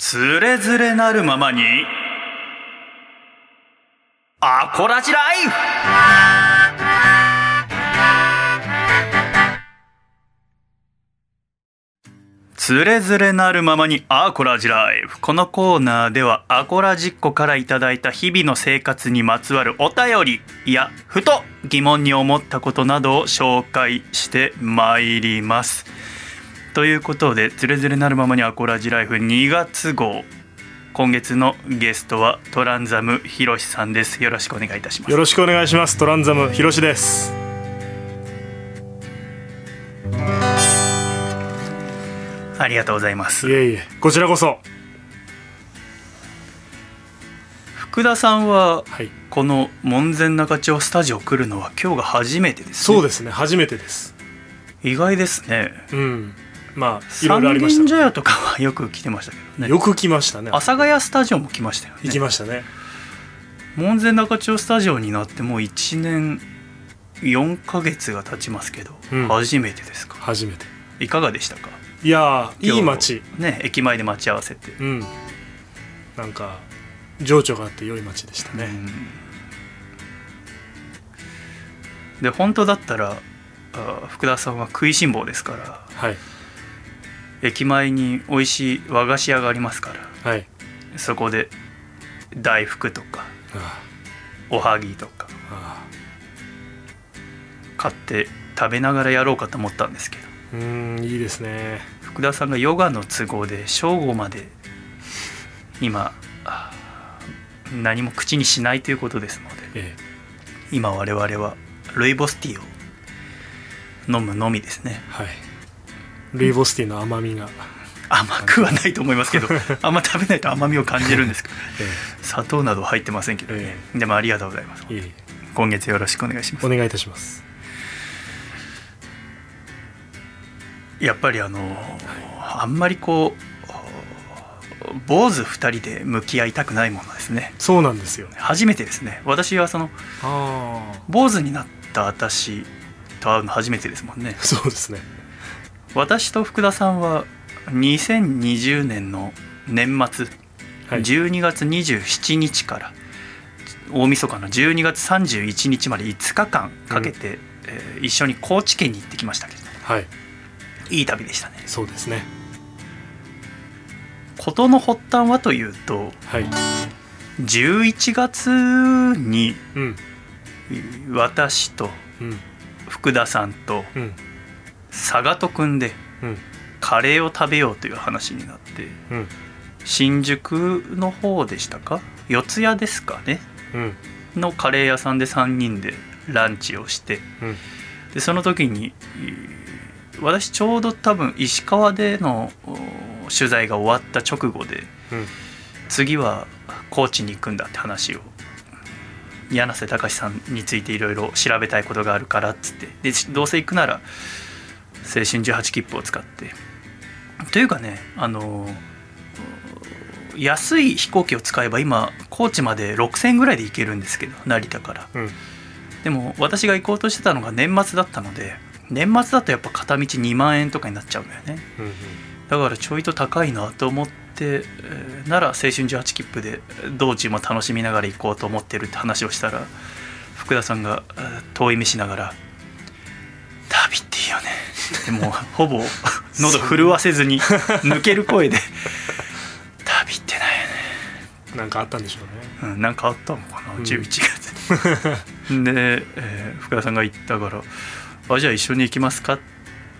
つれづれなるままに。アコラジライフつれづれなるままにアコラジライフこのコーナーではアコラジッコからいただいた日々の生活にまつわるお便りやふと疑問に思ったことなどを紹介してまいります。ということで「つれづれなるままにアコラジライフ」2月号。今月のゲストはトランザムひろしさんです。よろしくお願いいたします。よろしくお願いしますトランザムひろしです。ありがとうございます。いえいえ。こちらこそ。福田さんははい。この門前仲町スタジオ来るのは今日が初めてです、ね、そうですね。初めてです。意外ですね。うんまあいろいろありま三軒茶し屋とかはよく来てましたけどね。たよく来ましたね。阿佐ヶ谷スタジオも来ましたよね。行きましたね。門前仲町スタジオになってもう1年4ヶ月が経ちますけど、うん。初めてですか？初めて。いかがでしたか？いやーいい街。ね駅前で待ち合わせて、うん。なんか情緒があって良い街でしたね、うん。で本当だったらあ福田さんは食いしん坊ですからはい駅前に美味しい和菓子屋がありますから。はい。そこで大福とかあおはぎとかああ。買って食べながらやろうかと思ったんですけど。あうーんいいですね。福田さんがヨガの都合で正午まで今あ何も口にしないということですのでえ今我々はルイボスティーを飲むのみですね。えはいルイボスティーの甘みが、甘くはないと思いますけど あんま食べないと甘みを感じるんですけど。え砂糖など入ってませんけどね、でもありがとうございます。えいえいえ。今月よろしくお願いします。お願いいたします。やっぱりあの、あんまりこう坊主2人で向き合いたくないものですね。そうなんですよ。初めてですね。私はそのあ坊主になった私と会うの初めてですもんね。あそうですね私と福田さんは2020年の年末、はい。12月27日から大晦日の12月31日まで5日間かけて、えー一緒に高知県に行ってきましたけれどはい。いい旅でしたね。そうですね。事の発端はというとはい。11月にうん。私とうん。福田さんとうん佐賀と組んでうん。カレーを食べようという話になってうん。新宿の方でしたか？四谷ですかね？うん。のカレー屋さんで3人でランチをしてうん。でその時にえー私ちょうど多分石川でのお取材が終わった直後でうん。次は高知に行くんだって話を柳瀬隆さんについていろいろ調べたいことがあるからっつってでどうせ行くなら青春18切符を使って。というかねあの安い飛行機を使えば今高知まで6,000円ぐらいで行けるんですけど成田から。うん。でも私が行こうとしてたのが年末だったので年末だとやっぱ片道2万円とかになっちゃうんだよね。うんだからちょいと高いなと思って、えーなら青春18切符で道中も楽しみながら行こうと思ってるって話をしたら福田さんがえー遠い目しながら「旅っていいよね」でもうほぼ喉震わせずに抜ける声で「旅ってないよね」なんかあったんでしょうね。うん、なんかあったのかな、うん。11月。に で、えー福田さんが言ったから「あじゃあ一緒に行きますか?」っ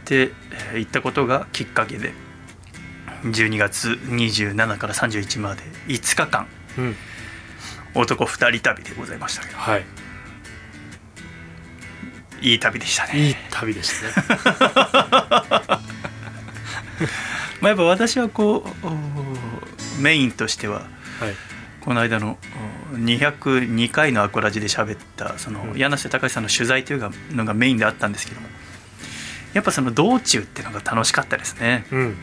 て、えー言ったことがきっかけで12月27から31まで5日間うん。男2人旅でございましたけど。はいいい旅でしたね。いい旅でしたね。まあ、やっぱ私はこうおメインとしてははい。この間のお202回のアコラジで喋ったそのうん。柳瀬隆さんの取材というのがメインであったんですけどもやっぱその道中っていうのが楽しかったですね。うん。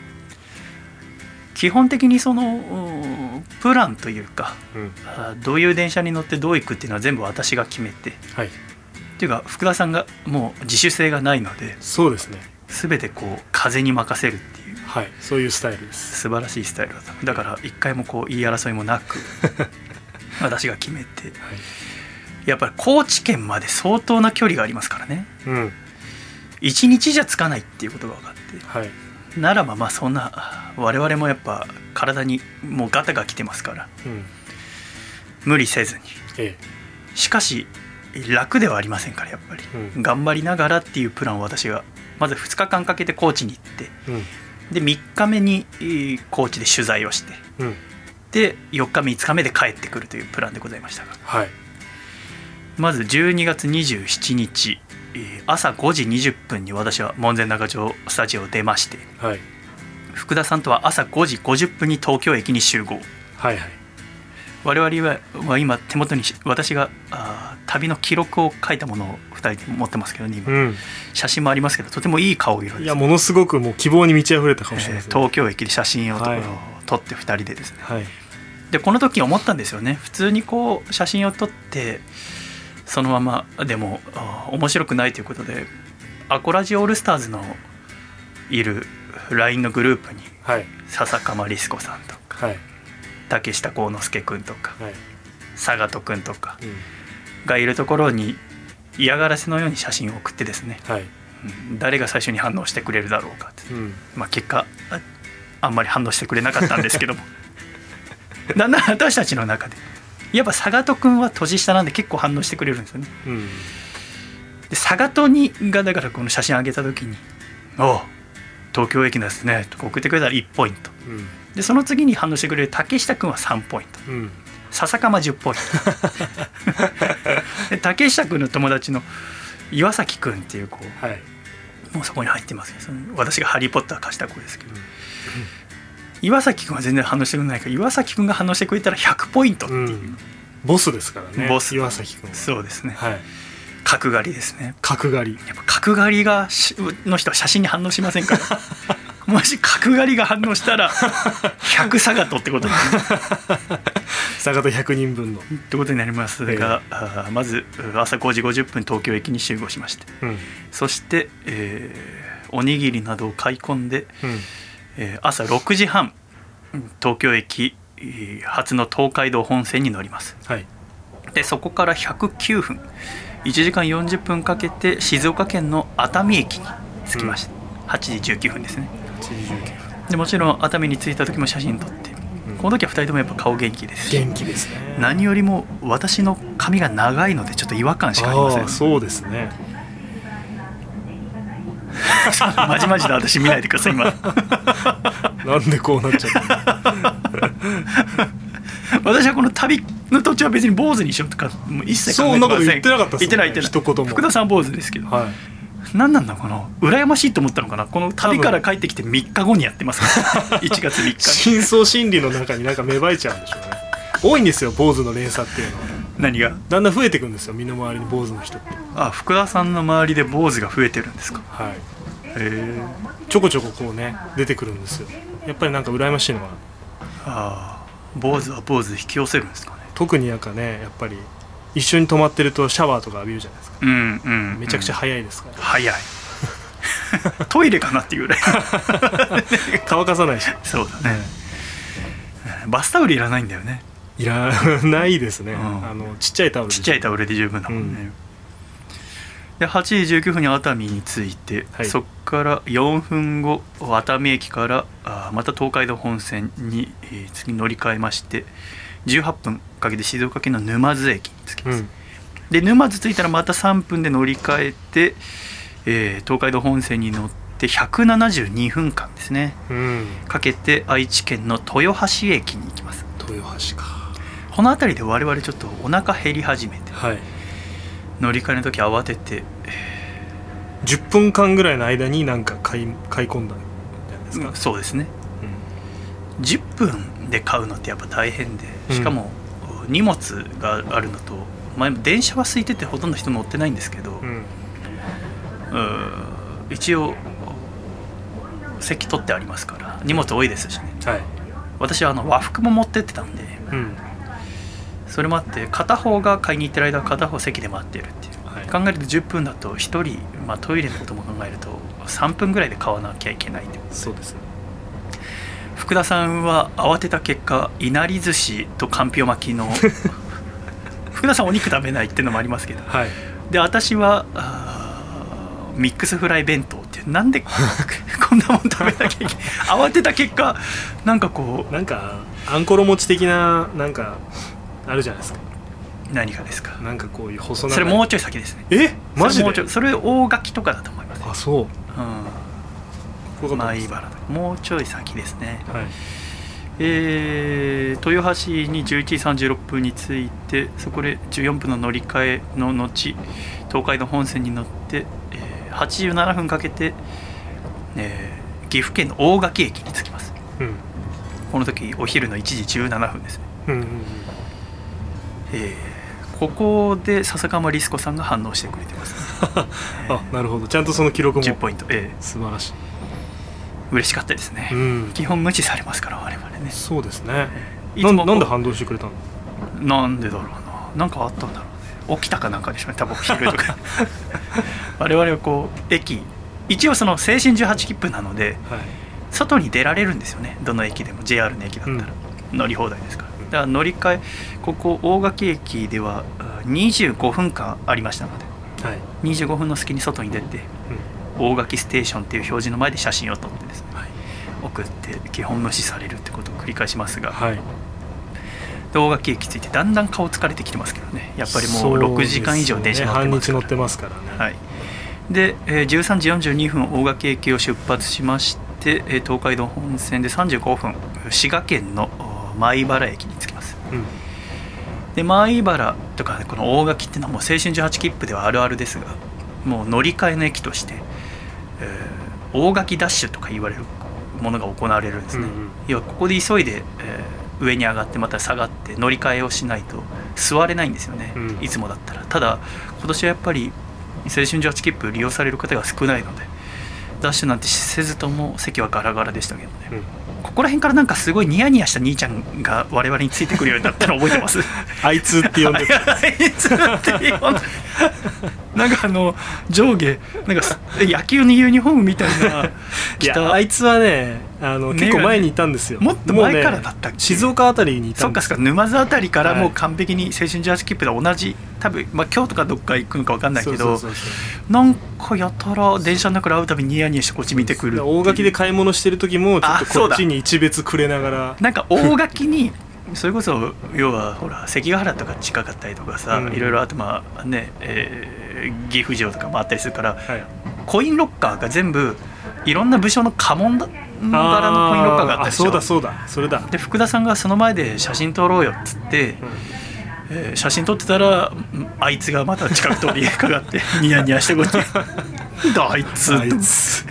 基本的にそのおプランというかうん。あどういう電車に乗ってどう行くっていうのは全部私が決めてはいっていうか福田さんがもう自主性がないのでそうですね。全てこう風に任せるっていうはいそういうスタイルです。素晴らしいスタイルだった。だから一回もこう言い争いもなく 私が決めて。やっぱり高知県まで相当な距離がありますからね。うん。1日じゃつかないっていうことが分かって。はい。ならばまあそんな我々もやっぱ体にもうガタが来てますから。うん。無理せずに。え。しかし楽ではありませんからやっぱり、うん。頑張りながらっていうプランを私がまず2日間かけて高知に行ってえうん。で3日目にえー高知で取材をしてうん。で4日目5日目で帰ってくるというプランでございましたが。はい。まず12月27日えー朝5時20分に私は門前仲町スタジオを出ましてはい。福田さんとは朝5時50分に東京駅に集合。はいはい我々はは今手元にし私があー旅の記録を書いたものを2人で持ってますけどね今うん。写真もありますけどとてもいい顔色です。いやものすごくもう希望に満ち溢れたかもしれないえー東京駅で写真をと、はい。撮って2人でですね。はい。でこの時思ったんですよね。普通にこう写真を撮ってそのままでも面白くないということでアコラジオールスターズのいる LINE のグループにはい。笹鎌リス子さんとかはい竹下幸之助君とかはい。佐賀戸君とかうん。がいるところに嫌がらせのように写真を送ってですね、はい。うん誰が最初に反応してくれるだろうかってうん。まあ、結果ああんまり反応してくれなかったんですけども。だんだん私たちの中で。やっぱ佐賀戸君は年下なんで結構反応してくれるんですよね。うん。で佐賀戸にがだからこの写真上げた時に「おう東京駅ですね」とか送ってくれたら1ポイント。うんでその次に反応してくれる竹下君は3ポイント。うん。笹かま10ポイント。で竹下君の友達の岩崎君っていう子。はい。もうそこに入ってますよその私が「ハリー・ポッター」貸した子ですけど。岩崎君は全然反応してくれないから岩崎君が反応してくれたら100ポイントっていう、うん。ボスですからね。ボス。岩崎君は。そうですね。はい。角刈りですね。角刈り。やっぱ角刈りがしの人は写真に反応しませんから もし角刈りが反応したら100サガトってことになる坂田100人分の。ってことになりますが、あーまず朝5時50分東京駅に集合しまして。うん。そして、えーおにぎりなどを買い込んで、うん。えー朝6時半東京駅えー初の東海道本線に乗ります。はい。でそこから109分1時間40分かけて静岡県の熱海駅に着きました、8時19分ですね89でもちろん熱海に着いた時も写真撮って、うん。この時は2人ともやっぱ顔元気です。し元気ですね。何よりも私の髪が長いのでちょっと違和感しかありません。そうですね。まじまじで私見ないでください今。なんでこうなっちゃった？私はこの旅の途中は別に坊主にしようとかもう一切考えてません。そんなこと言ってなかったっす言ってない言ってない。一言も。福田さんは坊主ですけど。はい何なんだこの羨ましいと思ったのかな？この旅から帰ってきて3日後にやってます。から1月3日。に深層心理の中になんか芽生えちゃうんでしょうね。多いんですよ坊主の連鎖っていうのは。何が？だんだん増えていくんですよ身の回りに坊主の人って。あ福田さんの周りで坊主が増えてるんですか？はい。へえ。ちょこちょここうね出てくるんですよ。やっぱりなんか羨ましいのは。ああ坊主は坊主で引き寄せるんですかね。特になんかねやっぱり一緒に泊まってるとシャワーとか浴びるじゃないですか。うんうんめちゃくちゃうん早いですから、早い。トイレかなっていうぐらい。乾かさないし、そうだね。バスタオルいらないんだよね。いらないですね、ん。あのちっちゃいタオルでちっちゃいタオルで十分だもんね、うん。で8時19分に熱海に着いて、はい。そこから4分後熱海駅からあーまた東海道本線に、えー次乗り換えまして18分かけて静岡県の沼津駅に着きます、うん。で沼津着いたらまた3分で乗り換えて、えー東海道本線に乗って172分間ですね。うん。かけて愛知県の豊橋駅に行きます。豊橋か。この辺りで我々ちょっとお腹減り始めてはい。乗り換えの時慌てて10分間ぐらいの間になんか買い買い込んだんじゃないですか、そうですね。10分で買うのってやっぱ大変でしかも荷物があるのと前も電車は空いててほとんど人乗ってないんですけど、一応席取ってありますから荷物多いですしね。はい。私はあの和服も持ってってたんでうん。それもあって片方が買いに行ってる間は片方席で待ってるっていう。はい。考えると10分だと1人、まあ、トイレのことも考えると3分ぐらいで買わなきゃいけないってそうですね福田さんは慌てた結果いなり寿司とかんぴょ巻きの 福田さんお肉食べないっていうのもありますけど。はい。で私はミックスフライ弁当ってなんで こんなもん食べなきゃいけない慌てた結果なんかこなんかあんころ餅的ななんかあるじゃないですか。う何がですか？なんかこういう細長い。それもうちょい先ですね。え？マジで？いそれ大垣とかだと思いますあそう。うん舞原だ。もうちょい先ですね。はい。えー豊橋に11時36分に着いてそこで14分の乗り換えの後東海道本線に乗って、えー87分かけて、えー岐阜県の大垣駅に着きます。うん。この時お昼の1時17分ですね、うんうんうん。えーここで笹川リスコさんが反応してくれてます、あなるほど。ちゃんとその記録も。10ポイント、え素晴らしい。ー嬉しかったですね、うん。基本無視されますから我々ね。そうですね。いつもなんなんで反応してくれたの？なんでだろうな。なんかあったんだろうね。起きたかなんかでしょうね多分お昼とか。我々はこう駅。一応その青春18切符なのではい。外に出られるんですよね。どの駅でも。JR の駅だったら、乗り放題ですから。だから乗り換えここ大垣駅ではあ25分間ありましたので。はい。25分の隙に外に出て大垣ステーションっていう表示の前で写真を撮ってですね、送って基本無視されるってことを繰り返しますが、はい。で大垣駅着いてだんだん顔疲れてきてますけどね。やっぱりもう6時間以上電車乗って半ますから。日乗ってますからね。はい、で、えー13時42分大垣駅を出発しまして、えー東海道本線で35分滋賀県のお米原駅に着きます。うん。で米原とか、ね、この大垣っていうのはもう青春18切符ではあるあるですがもう乗り換えの駅として、えー大垣ダッシュとか言われるものが行われるんですね、うんうん。要はここで急いで、えー上に上がってまた下がって乗り換えをしないと座れないんですよね、うん。いつもだったら。ただ今年はやっぱり青春18切符利用される方が少ないのでダッシュなんてせずとも席はガラガラでしたけどね、うん。ここら辺からなんかすごいニヤニヤした兄ちゃんが我々についてくるようになったの覚えてます？あいつって呼んでた。あいつって呼んでなんかあの上下なんか野球のユニフォームみたいな。いあいつはねあのね結構前にいたんですよ。もっと前からだったっけ？静岡あたりにいたんですよ。そっか沼津あたりからもうはい完璧に青春18切符で同じ多分、まあ、京都かどっか行くのか分かんないけどなんかやたら電車の中で会うたびにニヤニヤしてこっち見てくるって大垣で買い物してる時もちょっとこっちに一別くれながら。なんか大垣にそれこそ要はほら関ヶ原とか近かったりとかさ、うん。いろいろあとまあね、えー岐阜城とかもあったりするからはい。コインロッカーが全部いろんな武将の家紋だ柄のコインロッカーがあったあでしょそうだそうだ。それだ。で福田さんがその前で写真撮ろうよっつって、えー写真撮ってたらんあいつがまた近く通りかかって ニヤニヤしてこっち あいつ。あいつ。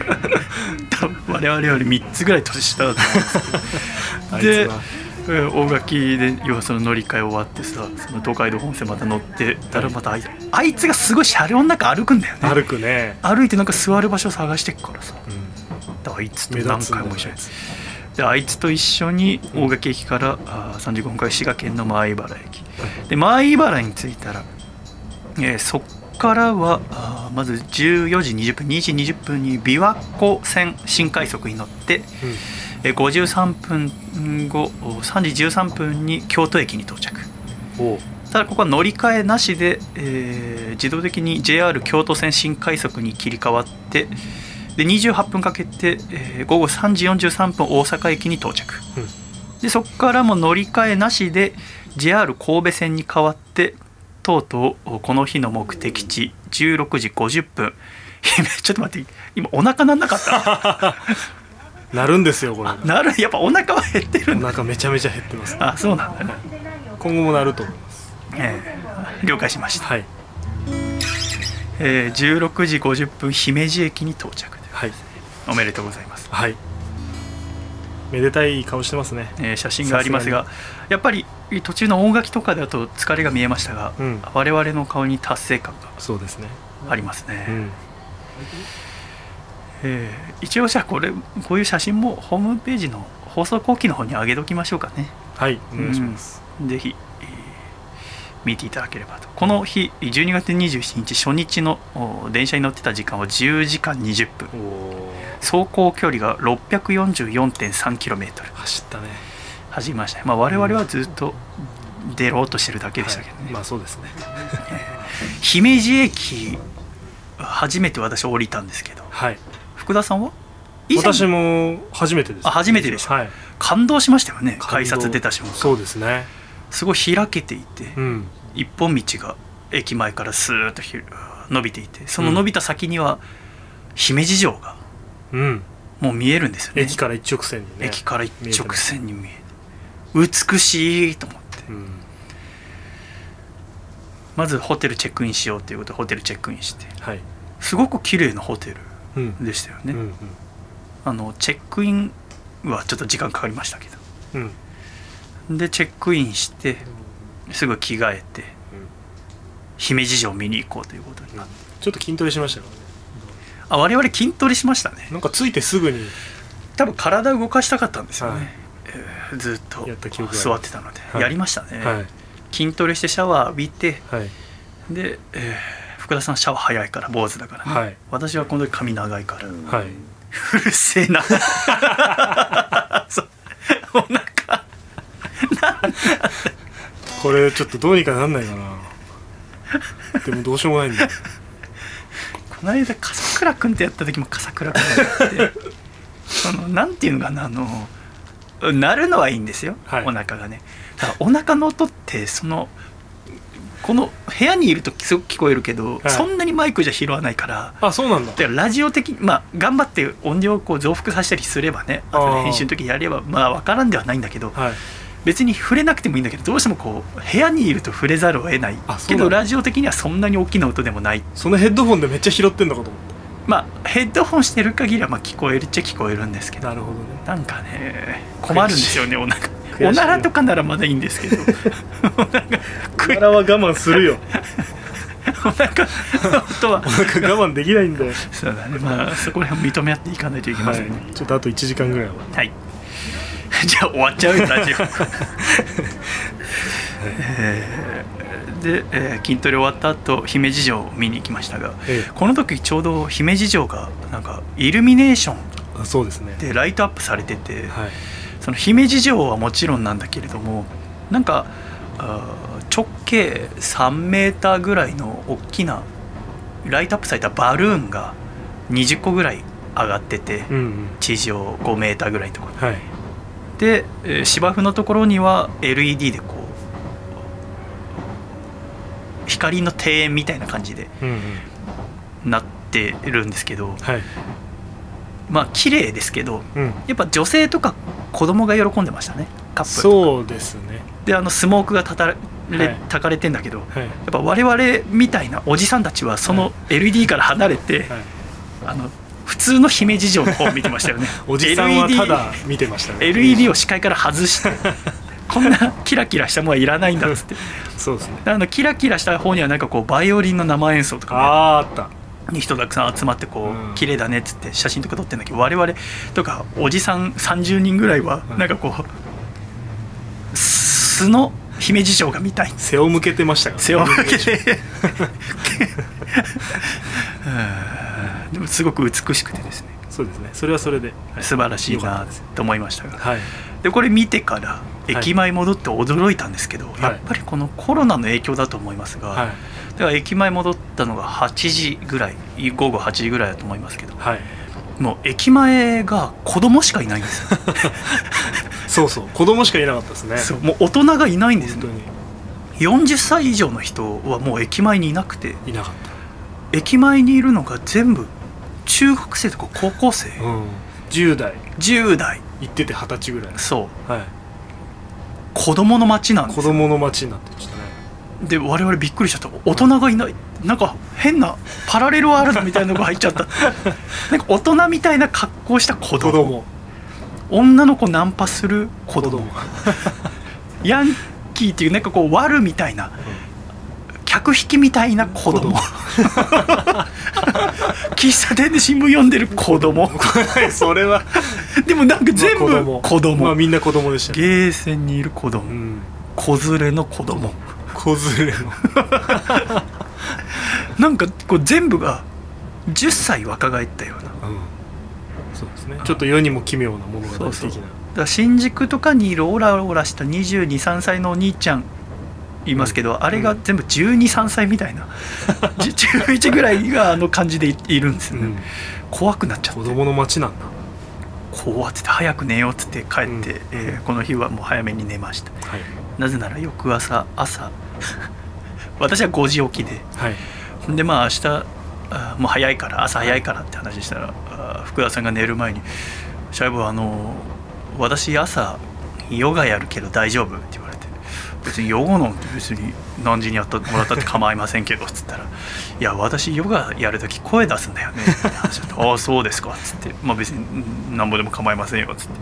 我々より3つぐらい年下だと思うんですで大垣で要はその乗り換え終わってさその東海道本線また乗ってたらまたあいあいつがすごい車両の中歩くんだよね。歩くね、歩いてなんか座る場所探してっからさ。うん。であいつと目何回も一緒にであいつと一緒に大垣駅から、あー35分から滋賀県の米原駅。で米原に着いたら、えーそっからはあーまず14時20分2時20分に琵琶湖線新快速に乗って、えー53分後3時13分に京都駅に到着。ただここは乗り換えなしで、えー自動的に JR 京都線新快速に切り替わってで28分かけて、えー午後3時43分大阪駅に到着、うん。でそこからも乗り換えなしで JR 神戸線に変わってとうとうこの日の目的地16時50分。ちょっと待って今お腹なんなかった？なるんですよこれ。なるやっぱお腹は減ってるお腹めちゃめちゃ減ってます。あそうなんだね、今後もなると思います。えー了解しました。はい。えー16時50分姫路駅に到着ではい。おめでとうございます、はい。めでたい顔してますね。えー写真がありますがやっぱり途中の大垣とかだと疲れが見えましたが、うん。我々の顔に達成感がそうですね。ありますね、うんえー一応じゃあこれこういう写真もホームページの放送後期の方に上げときましょうかね。はいお願いします、ぜひ、えー見ていただければと。この日12月27日初日のお電車に乗ってた時間は10時間20分。走行距離が 644.3km 走ったね。走りましたね、まあ、我々はずっと出ろうとしてるだけでしたけどね、はいまあそうですね。姫路駅初めて私降りたんですけど。はい福田さんは？私も初めてです。あ初めてでしたはい。感動しましたよね。改札出た瞬間。そうですね。すごい開けていて、うん。一本道が駅前からスーッとひ伸びていてその伸びた先には姫路城がうん。もう見えるんですよね。駅から一直線にね。駅から一直線に見える。美しいと思って。うん。まずホテルチェックインしようということでホテルチェックインして。はい。すごく綺麗なホテうんルでしたよね、うんうん。あのチェックインはちょっと時間かかりましたけうん。どでチェックインしてすぐ着替えて姫路城見に行こうということになって。ちょっと筋トレしましたからね。あ我々筋トレしましたね。なんかついてすぐに。多分体動かしたかったんですよね、はい。えーずっと座ってたので、はい。やりましたね、はい。筋トレしてシャワー浴びてはい。で、えー福田さんシャワー早いから坊主だからね、はい。私はこの時髪長いから、はい。うるせえな。お腹これちょっとどうにかなんないかな。でもどうしようもないんだよ。この間笠倉君ってやった時も笠倉君だって。そのなんていうのかなあの鳴るのはいいんですよ、はい。お腹がね。ただお腹の音ってそのこの部屋にいるとすごく聞こえるけど、はい。そんなにマイクじゃ拾わないから。あそうなんだ。だからラジオ的にまあ頑張って音量をこう増幅させたりすればねあと編集の時やればまあ分からんではないんだけどはい。別に触れなくてもいいんだけどどうしてもこう部屋にいると触れざるを得ない。けどラジオ的にはそんなに大きな音でもない。そのヘッドホンでめっちゃ拾ってんのかと思っまあヘッドホンしてる限りはまあ聞こえるっちゃ聞こえるんですけど。たなるほどね。なんかね困るんですよねお腹。いおならとかならまだいいんですけど。お腹食い体は我慢するよ。お腹は。お腹我慢できないんだよ。そうだね。まあそこら辺認め合っていかないといけませんね。はい、ちょっとあと1時間ぐらいは。はい。じゃあ終わっちゃうよラジオ。え ーで、えー筋トレ終わった後姫路城を見に行きましたがえこの時ちょうど姫路城がなんかイルミネーションそうですね。でライトアップされてて、はいその姫路城はもちろんなんだけれどもなんか直径3メーターぐらいの大きなライトアップされたバルーンが20個ぐらい上がってて、うんうん。地上5メーターぐらいのところ。はい。で、えー芝生のところには LED でこう光の庭園みたいな感じでなってるんですけどはいまあ綺麗ですけどうん。やっぱ女性とか子供が喜んでましたねカップルそうですね。であのスモークがたたれ、はい。たかれてんだけどはい。やっぱ我々みたいなおじさんたちはその LED から離れて、はい。あの普通の姫路城の方を見てましたよね。おじさんはただ見てましたね。LED を視界から外して こんなキラキラしたものはいらないんだっつって。そうですね。あのキラキラした方にはなんかこうバイオリンの生演奏とか、あーあった。ね、に人たくさん集まってこう綺麗だねっつって写真とか撮ってんだけど我々とかおじさん30人ぐらいはうん。なんかこう素の姫路城が見たい。背を向けてましたから。ね背を向けて。うん。でもすごく美しくてですね。そうですね。それはそれで、はい。素晴らしいなと思いましたが。はい。でこれ見てから駅前戻って驚いたんですけど、い。やっぱりこのコロナの影響だと思いますが、はいだから駅前戻ったのが8時ぐらい午後8時ぐらいだと思いますけどはい。もう駅前が子供しかいないんですよ。そうそう子供しかいなかったですね。そうもう大人がいないんです本当ねに40歳以上の人はもう駅前にいなくて。いなかっ駅前にいるのが全部中学生とか高校生、た、うん、10代。10代。行ってて二十歳ぐらい。そう。はい。子供の街なんです子供の街になってました。ねで我々びっくりしちゃった。大人がいない。なんか変なパラレルワールドみたいなのが入っちゃった。なんか大人みたいな格好した子供。女の子ナンパする子供。ヤンキーっていうなんかこう悪みたいな客引きみたいな子供。子 喫茶店で新聞読んでる子供。はいそれはでもなんか全部まあ子供,、まあみんな子供でしたね。ゲーセンにいる子供、うん。子連れの子供子連れの。なんかこう全部が10歳若返ったような。うん。そうですね。ちょっと世にも奇妙な物語的なそうそう。だ新宿とかにいるオラオラした2 2 3歳のお兄ちゃんいますけど、あれが全部1 2 3歳みたいな。11ぐらいがあの感じでいいるんですよね、うん。怖くなっちゃって。子供の街なんだ。怖って早く寝ようっつって帰って、うん。えーこの日はもう早めに寝ました。はい。なぜなら翌朝朝 私は5時起きで。はい。でまあ明日あもう早いから朝早いからって話したらあ福田さんが寝る前に「シャイブあの私朝ヨガやるけど大丈夫?」って言われて「別にヨガなんて別に何時にやってもらったって構いませんけど」っつったら「いや私ヨガやる時声出すんだよね」って話だってああそうですか」っつって「まあ別にうんなんぼでも構いませんよ」っつって。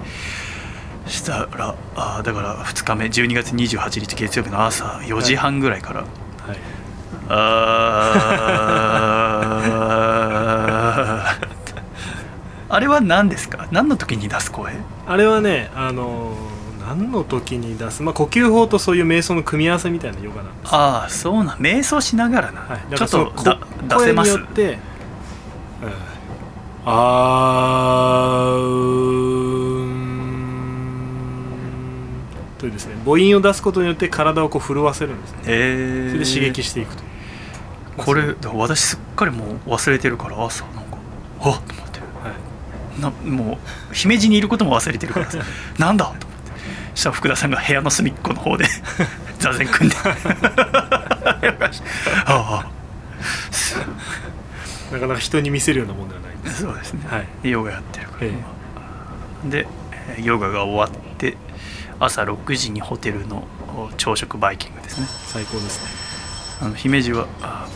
したらあだから2日目12月28日月曜日の朝4時半ぐらいから、はい。あー。あれは何ですか？何の時に出す声？あれはねあの何の時に出す、まあ、呼吸法とそういう瞑想の組み合わせみたいなヨガなんですああそうなん瞑想しながらな、はい、ちょっと出せます？声によって、うん、あーというですね母音を出すことによって体をこう震わせるんですね。えー、それで刺激していくと。これ私すっかりもう忘れてるから朝なんかあっと思ってはい。なもう姫路にいることも忘れてるからさ。なんだ？と思って。そしたら福田さんが部屋の隅っこの方で 座禅組んで。ああ。なかなか人に見せるようなもんではないんです。そうですね、はい。ヨガやってるから、え。でえーヨガが終わって朝6時にホテルのお朝食バイキングですね。最高ですね。あの姫路はあ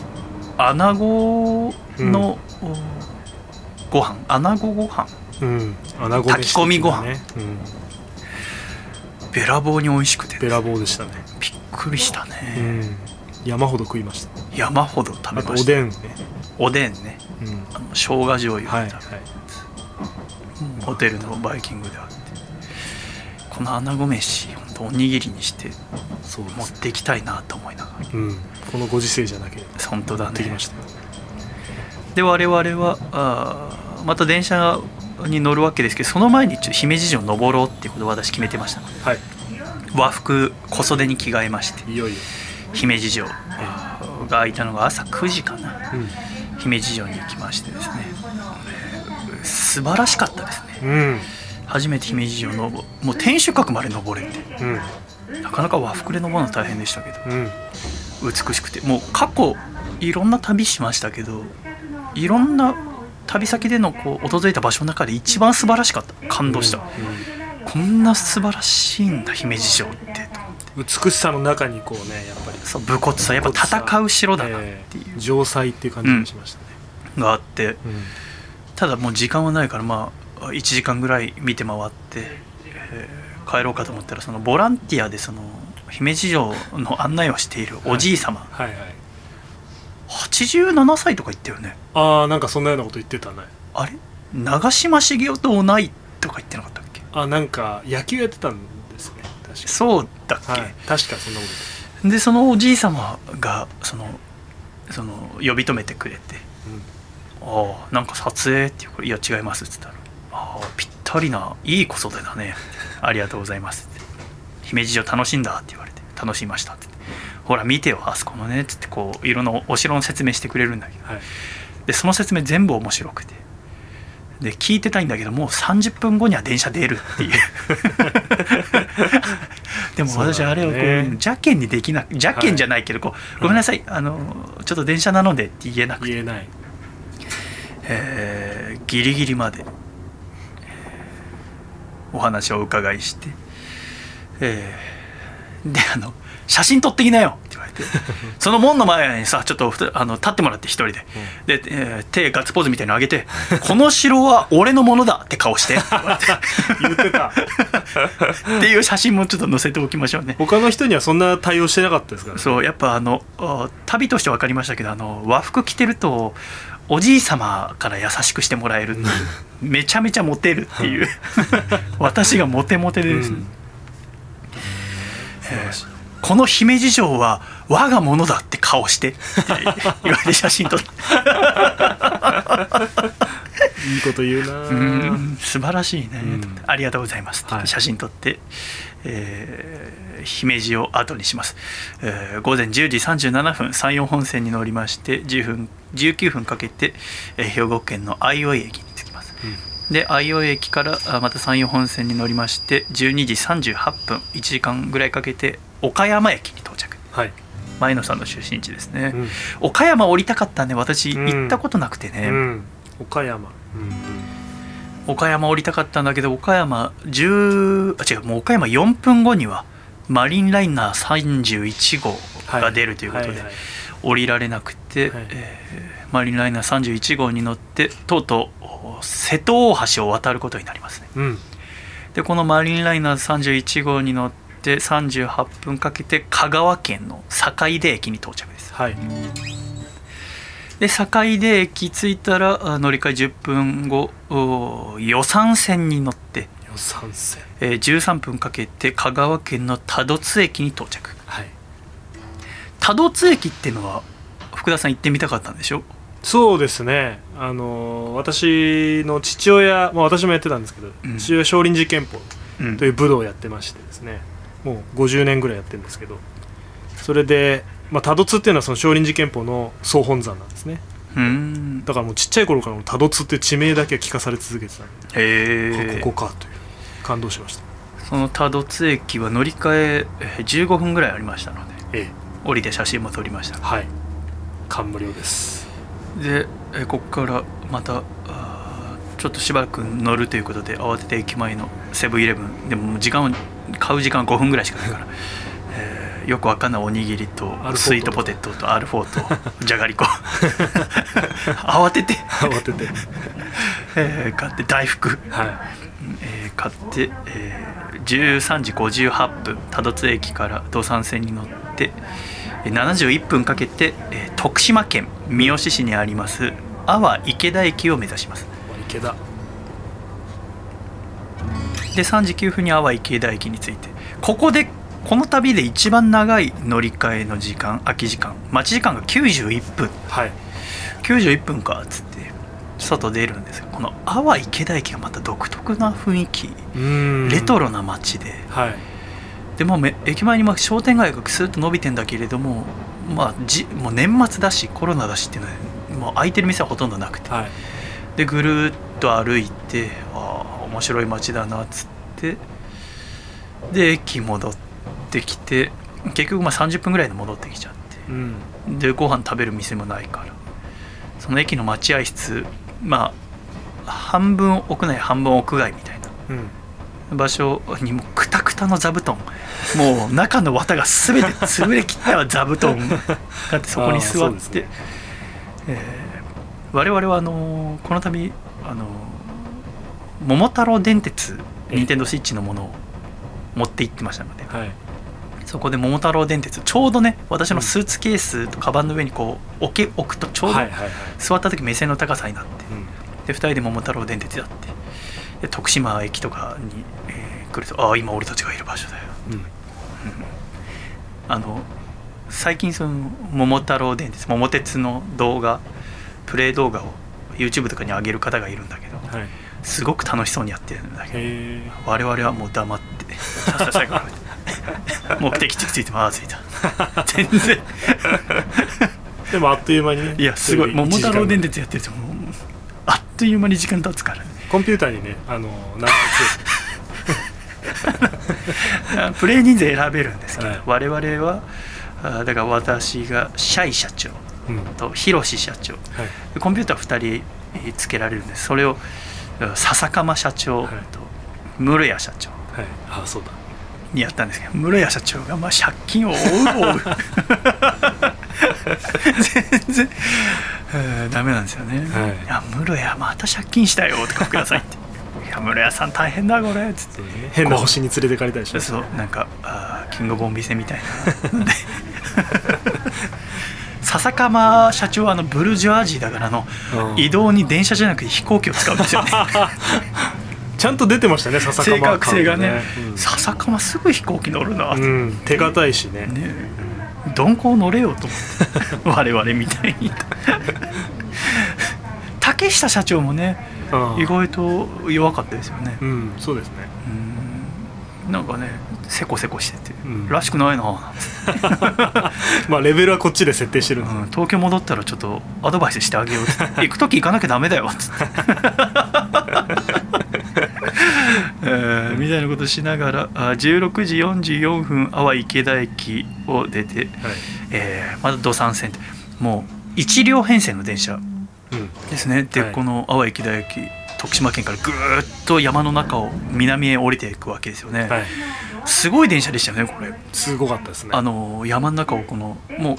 穴子の、おご飯。穴子ご飯。うん。穴子炊き込みご飯。ね、うん、べらぼうに美味しくて。べらぼうでしたね、びっくりしたうね、ん、山ほど食いました。山ほど食べました。おでん。ね、おでんね。うん、あの生姜醤油はいはい。ホテルのバイキングであってこの穴子飯本当おにぎりにしてそう持っていきたいなと思いながら。うん、このご時世じゃなければ。本当だね。持ってきました。で我々はあーまた電車に乗るわけですけどその前にちょ姫路城登ろうっていうことを私決めてました。はい。和服小袖に着替えましていよいよ、姫路城が開いたのが朝9時かな。うん。姫路城に行きましてですね。えー素晴らしかったですね。うん初めて姫路城のもう天守閣まで登れてうん。なかなか和服で登るの大変でしたけど。うん。美しくて。もう過去いろんな旅しましたけどいろんな旅先でのこう訪れた場所の中で一番素晴らしかった。感動した、こんな素晴らしいんだ姫路城って。美しさの中にこうねやっぱり。そう武骨さやっぱ戦う城だなっていう。えー城塞っていう感じがしましたね、があって。うん。ただもう時間はないからまあ1時間ぐらい見て回って、えー帰ろうかと思ったらそのボランティアでその姫路城の案内をしているおじい様、はい。はい87歳とか言ったよね。ああなんかそんなようなこと言ってたね。あれ？長嶋茂雄と同いとか言ってなかったっけ？あなんか野球やってたんですね。確かそうだっけ、はい。確かそんなことでそのおじい様がそのその呼び止めてくれて「ああなんか撮影?」っていうから「いや違います」っつったら「ああぴったりないい子育てだね。ありがとうございます」って「姫路城楽しんだ?」って言われて「楽しみました」って。言って「ほら見てよあそこのね」っつってこういろんなお城の説明してくれるんだけど。はい。でその説明全部面白くて。で聞いてたいんだけどもう30分後には電車出るっていう。でも私あれをこうね。邪険にできな邪険じゃないけどこう、ごめんなさいあのちょっと電車なのでって言えなくて、言えない。えーギリギリまで、えーお話をお伺いして、えーであの「写真撮ってきなよ」って言われて。その門の前にさちょっとあの立ってもらって一人で。で、えー手ガッツポーズみたいに上げて「この城は俺のものだ」って顔してって言われて。言ってた。っていう写真もちょっと載せておきましょうね。他の人にはそんな対応してなかったですからね。そうやっぱあのあ旅として分かりましたけどあの和服着てるとおじい様から優しくしてもらえるっていう めちゃめちゃモテるっていう私がモテモテでです。ね、うん。素晴らしいこの姫路城は我がものだって顔してって言われて写真撮って。いいこと言うなうん素晴らしいね、うん。ありがとうございます、はい。写真撮って、えー姫路を後にします、えー午前10時37分山陽本線に乗りまして10分19分かけて、えー兵庫県の相生駅に着きます。で相生駅からあまた山陽本線に乗りまして12時38分1時間ぐらいかけて岡山駅に到着。はい、前野さんの出身地ですね、うん。岡山降りたかったんで私うん。行ったことなくてね、うん、岡山、岡山降りたかったんだけど岡山10あ違うもう岡山4分後にはマリンライナー31号が出るということで、はいはい。はい降りられなくて、はい。えーマリンライナー31号に乗ってとうとう瀬戸大橋を渡ることになりますね。うん。でこのマリンライナー31号に乗って38分かけて香川県の坂出駅に到着です。はいで坂出駅着いたらあ乗り換え10分後お予算線に乗って予算線。えー13分かけて香川県の多度津駅に到着。はい。多度津駅っていうのは福田さん行ってみたかったんでしょ？そうですね。あの私の父親、まあ、私もやってたんですけど、うん。父親少林寺拳法うん。という武道をやってましてですね。もう50年ぐらいやってるんですけど。それで、まあ、多度津っていうのはその少林寺拳法の総本山なんですね。だからもうちっちゃい頃からも多度津って地名だけは聞かされ続けてたんで、へえあここかという感動しました。その多度津駅は乗り換ええー15分ぐらいありましたのでええ。降りて写真も撮りました。はい。感無量です。でえーここからまたちょっとしばらく乗るということで慌てて駅前のセブンイレブンでも時間を買う時間5分ぐらいしかないから、えーよくわかんないおにぎりとスイートポテトとアルフォート。じゃがりこ。慌てて、慌てて。えー買って大福、はえー買って、えー13時58分多度津駅から土山線に乗ってえー71分かけて、えー徳島県三好市にあります阿波池田駅を目指します。い池田。で3時9分に阿波池田駅に着いてここでこの旅で一番長い乗り換えの時間空き時間。待ち時間が91分。はい。91分かっつって外出るんですがこの阿波池田駅がまた独特な雰囲気。レトロな街で。はい。でもうめ駅前にまあ商店街がスーッと伸びてんだけれどもまあじもう年末だしコロナだしっていうのはもう開いてる店はほとんどなくて。はい。でぐるっと歩いてああ面白い街だなっつって。で駅戻ってきて結局まあ30分ぐらいで戻ってきちゃっうん。てでご飯食べる店もないから。その駅の待合室まあ半分屋内半分屋外みたいな。うん。場所にもうくたくたの座布団。もう中の綿が全て 潰れきった座布団があってそこに座って、ね。えー我々はあのーこの度あのー桃太郎電鉄え任天堂スイッチのものを持って行ってましたので。はいそこで桃太郎電鉄ちょうどね私のスーツケースとカバンの上にこう置け置くとちょうど座った時目線の高さになってうん。で2人で桃太郎電鉄やってで徳島駅とかに、えー来るとああ今俺たちがいる場所だよ。うん。あの最近その桃太郎電鉄桃鉄の動画プレイ動画を YouTube とかに上げる方がいるんだけどはい。すごく楽しそうにやってるんだけど我々はもう黙って 目的地着いてもああ着いた 全然。でもあっという間に。ねいやすごい。桃太郎電鉄鉄やってるともうあっという間に時間経つから。ねコンピューターにねあの名前あプレイ人数選べるんですけど、はい。我々はあだから私がシャイ社長うん。とヒロシ社長。はい。でコンピューター2人えーつけられるんです。それをあ笹釜社長はい。と室谷社長。はい。ああそうだにやったんですけど室谷社長がまあ借金を負う負う。全然、えーダメなんですよね、はい。いや室谷また借金したよとかくださいって。いや室谷さん大変だこれ。っつって変な星に連れてかれたりしましたそうなんかあーキングボンビセみたいな。笹釜社長はあのブルジョアジーだからあのうん。移動に電車じゃなくて飛行機を使うんですよねちゃんと出てましたね笹正釜確性がね。うん。笹釜すぐ飛行機乗るな。うん。手堅いしね。ね。鈍行乗れよと思って。我々みたいに。竹下社長もね意外と弱かったですよね。うんそうですね。うん。なんかねせこせこしてて、うん。らしくないな。まあレベルはこっちで設定してるんです。うん。東京戻ったらちょっとアドバイスしてあげようって。行く時行かなきゃダメだよっつって、えー。みたいなことしながらあ16時44分阿波池田駅を出て、はい。えーまだ土山線ってもう1両編成の電車うん。ですね。で、はい。この阿波池田駅徳島県からぐーっと山の中を南へ降りていくわけですよね、はい。すごい電車でしたよねこれ。すごかったですね。あの山の中をこのも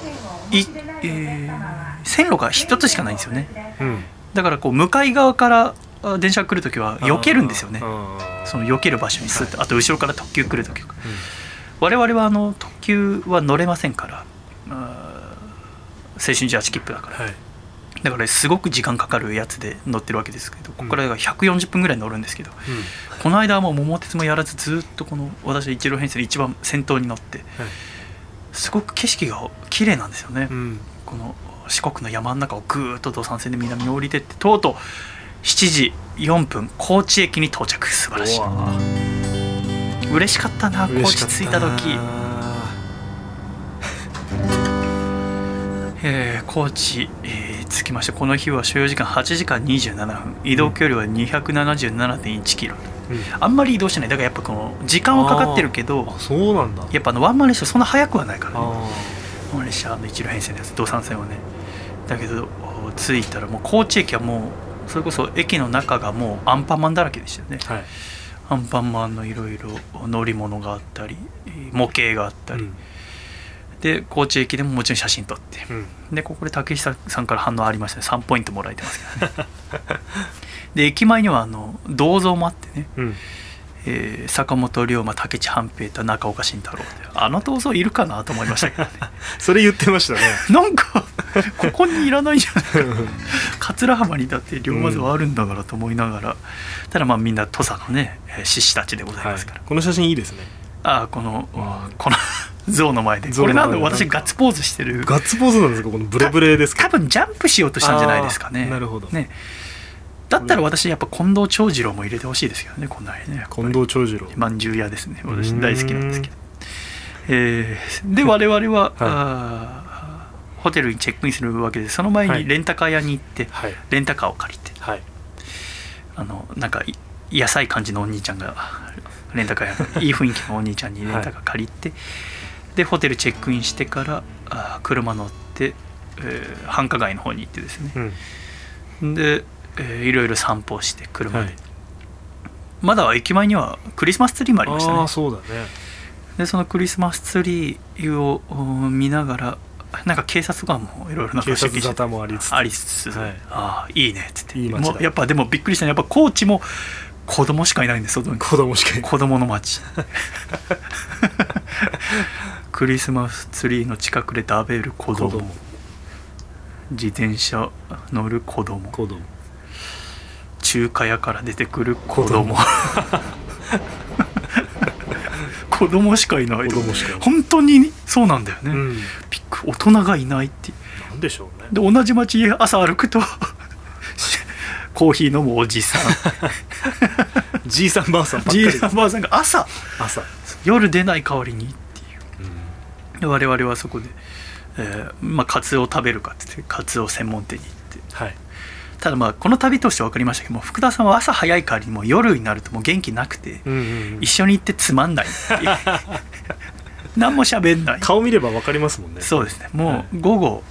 うい、えー線路が一つしかないんですよね。うん。だからこう向かい側からあ電車が来るときは避けるんですよね。その避ける場所にスッと、はあと後ろから特急来るときうん。我々はあの特急は乗れませんから青春18切符だから。はい。だからすごく時間かかるやつで乗ってるわけですけどここからが140分ぐらい乗るんですけど、この間はもう桃鉄もやらずずっとこの私は一両編成で一番先頭に乗ってはい。すごく景色が綺麗なんですよね、うん。この四国の山の中をぐーっと土山線で南に降りてってとうとう7時4分高知駅に到着。素晴らしい。嬉しかったな高知着いた時、えー高知、えー着きましてこの日は所要時間8時間27分。移動距離は277.1キロ。うん。あんまり移動してない。だからやっぱこの時間はかかってるけどあそうなんだ。やっぱあのワンマン列車そんな速くはないからね。あワンマン列車の一両編成のやつ土山線はね。だけどお着いたらもう高知駅はもうそれこそ駅の中がもうアンパンマンだらけでしたよね。ーはい。アンパンマンのいろいろ乗り物があったり模型があったり、うん。で高知駅でももちろん写真撮って。うん。でここで竹下さんから反応ありましたね。3ポイントもらえてますけどね。で駅前にはあの銅像もあってね、うんえー坂本龍馬武智半平太中岡慎太郎であの銅像いるかなと思いましたけどね。それ言ってましたね。なんかここにいらないじゃない 桂浜にだって龍馬像あるんだからと思いながら、ただまあみんな土佐のねえー志士たちでございはいますから、この写真いいですね。ああこのこの像の前で。像これなんでで私ガッツポーズしてるガッツポーズなんですかこのブレブレですか多分ジャンプしようとしたんじゃないですかね。なるほど。ねだったら私やっぱ近藤長次郎も入れてほしいですけどねこんなにね近藤長次郎。まんじゅう屋ですね私大好きなんですけど。えーで 我々は、あーホテルにチェックインするわけでその前はい。にレンタカー屋に行って、はい。レンタカーを借りて。はい。あのなんかい野菜感じのお兄ちゃんがレンタカー屋の いい雰囲気のお兄ちゃんにレンタカー借りて、でホテルチェックインしてからあー車乗って、えー繁華街の方に行ってですね。うん。で、えーいろいろ散歩して車で、はい。まだ駅前にはクリスマスツリーもありましたね。ああそうだね。でそのクリスマスツリーをうん見ながらなんか警察官もいろいろなん警察沙汰もありつつ。ありつつ、はい。ああいいねっつって。もうやっぱでもびっくりしたのはやっぱ高知も子供しかいないんです外に。子供しかいない。子供の街。クリスマスツリーの近くで食べる子供。子供。自転車乗る子供。子供中華屋から出てくる子供。子供。子供しかいない子供しかいない。本当にそうなんだよね、うん。大人がいないって。なんでしょうね。で同じ街朝歩くとコーヒー飲むおじさん。じいさんばあさんばっかり。じいさんばあさんが朝。朝。夜出ない代わりにっていうで我々はそこで、えーまあ、カツオを食べるかって言ってカツオ専門店に行って。はいただまあこの旅として分かりましたけども福田さんは朝早い代わりにもう夜になるともう元気なくて、うんうんうん。一緒に行ってつまんないっていう。何も喋んない。顔見ればわかりますもんね。そうですね。もう午後